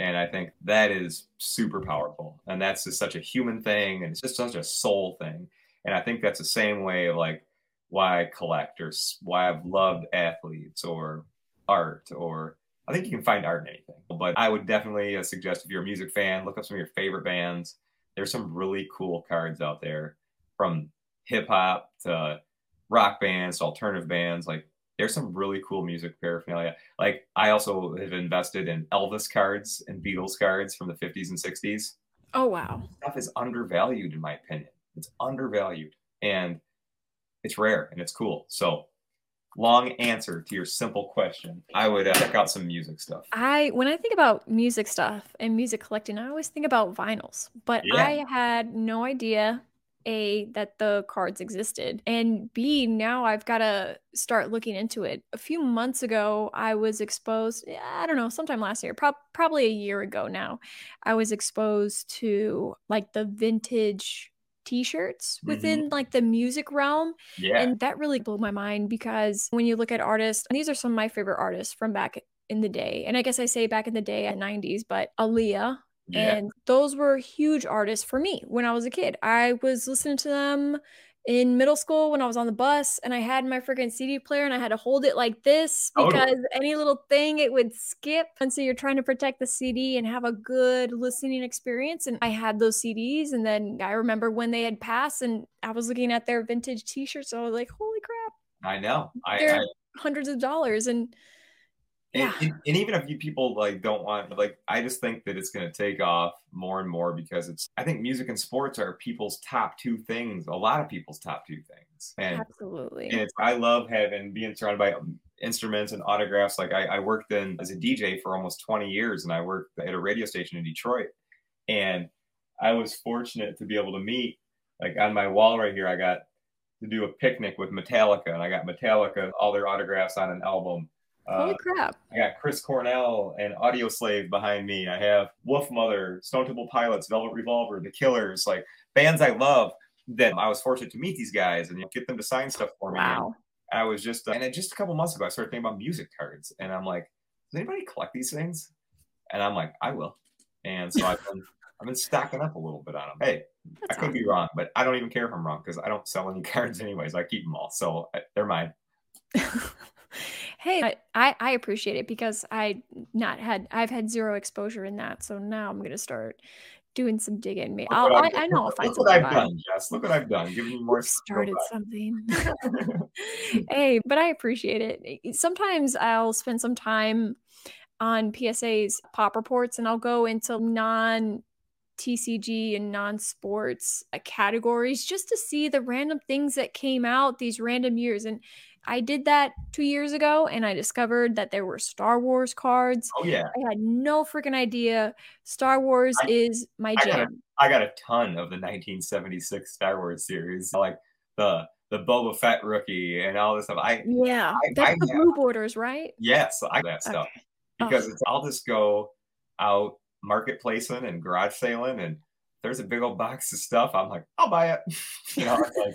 And I think that is super powerful. And that's just such a human thing and it's just such a soul thing. And I think that's the same way of like why I collect or why I've loved athletes or art or I think you can find art in anything. But I would definitely uh, suggest if you're a music fan, look up some of your favorite bands. There's some really cool cards out there from hip hop to rock bands to alternative bands. Like there's some really cool music paraphernalia. Like I also have invested in Elvis cards and Beatles cards from the 50s and 60s. Oh wow. Stuff is undervalued in my opinion. It's undervalued and it's rare and it's cool. So long answer to your simple question. I would uh, check out some music stuff. I when I think about music stuff and music collecting, I always think about vinyls, but Yeah. I had no idea A that the cards existed and B now I've got to start looking into it. A few months ago, I was exposed, I don't know, sometime last year, prob- probably a year ago now. I was exposed to like the vintage t-shirts Mhm. within like the music realm Yeah. and that really blew my mind because when you look at artists, and these are some of my favorite artists from back in the day. And I guess I say back in the day at 90s, but Aaliyah. yeah. And those were huge artists for me when I was a kid. I was listening to them in middle school when I was on the bus and I had my freaking CD player and I had to hold it like this oh, Totally. because any little thing it would skip. And so you're trying to protect the CD and have a good listening experience. And I had those CDs. And then I remember when they had passed and I was looking at their vintage t shirts. I was like, holy crap, I know. I, they're I hundreds of dollars. And, Yeah. and, and even if you people like don't want like I just think that it's going to take off more and more because it's I think music and sports are people's top two things a lot of people's top two things and absolutely. and it's I love having being surrounded by instruments and autographs like I, I worked in as a DJ for almost 20 years and I worked at a radio station in Detroit and I was fortunate to be able to meet like on my wall right here I got to do a picnic with Metallica and I got Metallica all their autographs on an album Holy uh, crap. I got Chris Cornell and Audioslave behind me. I have Wolfmother, Stone Temple Pilots, Velvet Revolver, The Killers, like bands I love. That I was fortunate to meet these guys and get them to sign stuff for me. Wow. And I was just, and then just a couple months ago, I started thinking about music cards, and I'm like, does anybody collect these things? And I'm like, I will. And so I've been, I've been stacking up a little bit on them. Hey, That's I could be wrong, but I don't even care if I'm wrong because I don't sell any cards anyways. I keep them all, so uh, they're mine. hey, I, I I appreciate it because I not had I've had zero exposure in that. So now I'm gonna start doing some digging. Me, I'll, I, I know I'll look what. I've done, Jess. Look what I've done. Giving you more We've stuff to started something. hey, but I appreciate it. Sometimes I'll spend some time on PSA's pop reports and I'll go into non TCG and non sports uh, categories just to see the random things that came out these random years. And I did that two years ago and I discovered that there were Star Wars cards. Oh yeah, I had no freaking idea. Star Wars I- is my I jam. I got a ton of the 1976 Star Wars series, like the the Boba Fett rookie and all this stuff. I Yeah, I- that's I the blue borders, right? yes, I that stuff Okay. Oh. because Ugh. it's, I'll just go out marketplacing and garage sailing, and there's a big old box of stuff. I'm like, I'll buy it. you know, like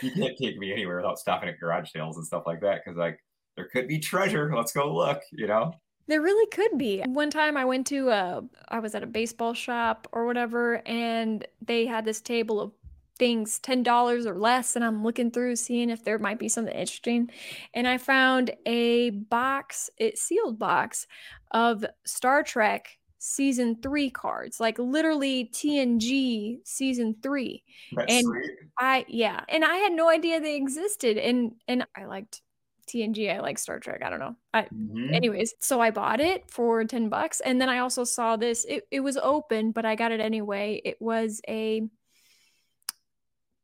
you can't take me anywhere without stopping at garage sales and stuff like that because like there could be treasure. Let's go look. You know. There really could be. One time I went to a, I was at a baseball shop or whatever, and they had this table of things $10 or less. And I'm looking through, seeing if there might be something interesting. And I found a box, it sealed box of Star Trek season three cards, like literally TNG season three. That's and sweet. I yeah, and I had no idea they existed, and and I liked TNG. I like Star Trek. I don't know. I Mhm. anyways, so I bought it for ten bucks, and then I also saw this. It it was open, but I got it anyway. It was a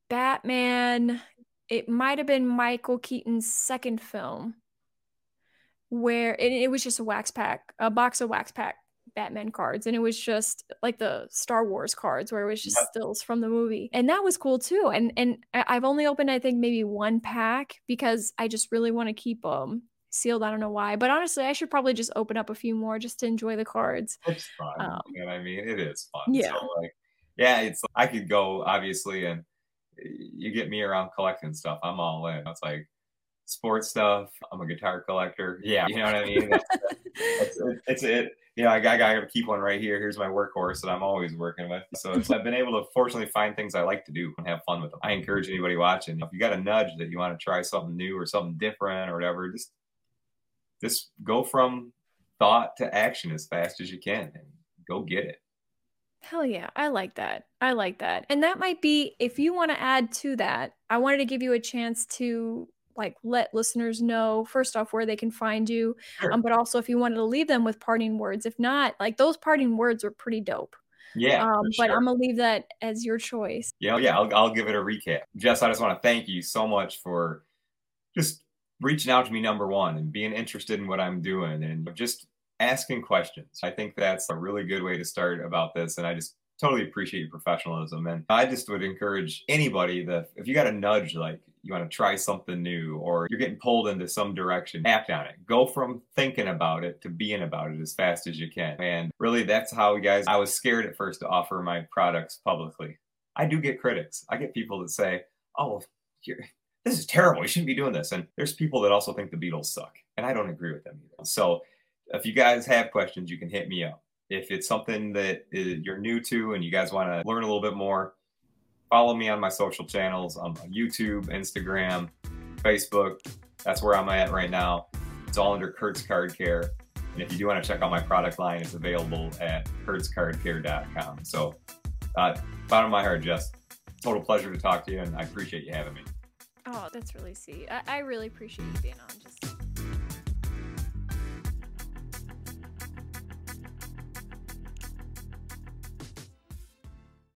Batman. It might have been Michael Keaton's second film, where it, it was just a wax pack, a box of wax pack Batman cards, and it was just like the Star Wars cards, where it was just Yep. stills from the movie, and that was cool too. And and I've only opened I think maybe one pack because I just really want to keep them sealed. I don't know why, but honestly, I should probably just open up a few more just to enjoy the cards. It's fun. Um, you know what I mean? It is fun. yeah. So like, yeah, it's I could go obviously, and you get me around collecting stuff. I'm all in. It's like sports stuff. I'm a guitar collector. Yeah, you know what I mean. That's, it's, it. Know, I got, I got to keep one right here. Here's my workhorse that I'm always working with. So it's, I've been able to fortunately find things I like to do and have fun with them. I encourage anybody watching if you got a nudge that you want to try something new or something different or whatever, just just go from thought to action as fast as you can and go get it. Hell yeah, I like that. I like that. And that might be if you want to add to that, I wanted to give you a chance to like let listeners know first off where they can find you, Sure. um, but also if you wanted to leave them with parting words. If not, like those parting words are pretty dope. Yeah, um, but sure. I'm gonna leave that as your choice. Yeah, yeah, I'll, I'll give it a recap. Jess, I just want to thank you so much for just reaching out to me, number one, and being interested in what I'm doing and just asking questions. I think that's a really good way to start about this. And I just totally appreciate your professionalism. And I just would encourage anybody that if you got a nudge, like you want to try something new or you're getting pulled into some direction, act on it. Go from thinking about it to being about it as fast as you can. And really, that's how, you guys, I was scared at first to offer my products publicly. I do get critics. I get people that say, "Oh, this is terrible. You shouldn't be doing this." And there's people that also think the Beatles suck, and I don't agree with them either. So, if you guys have questions, you can hit me up. If it's something that uh, you're new to and you guys want to learn a little bit more, follow me on my social channels on YouTube, Instagram, Facebook. That's where I'm at right now. It's all under Kurt's Card Care. And if you do want to check out my product line, it's available at kurtscardcare.com. So, uh, bottom of my heart, Jess, total pleasure to talk to you, and I appreciate you having me. Oh, that's really sweet. I, I really appreciate you being on. Just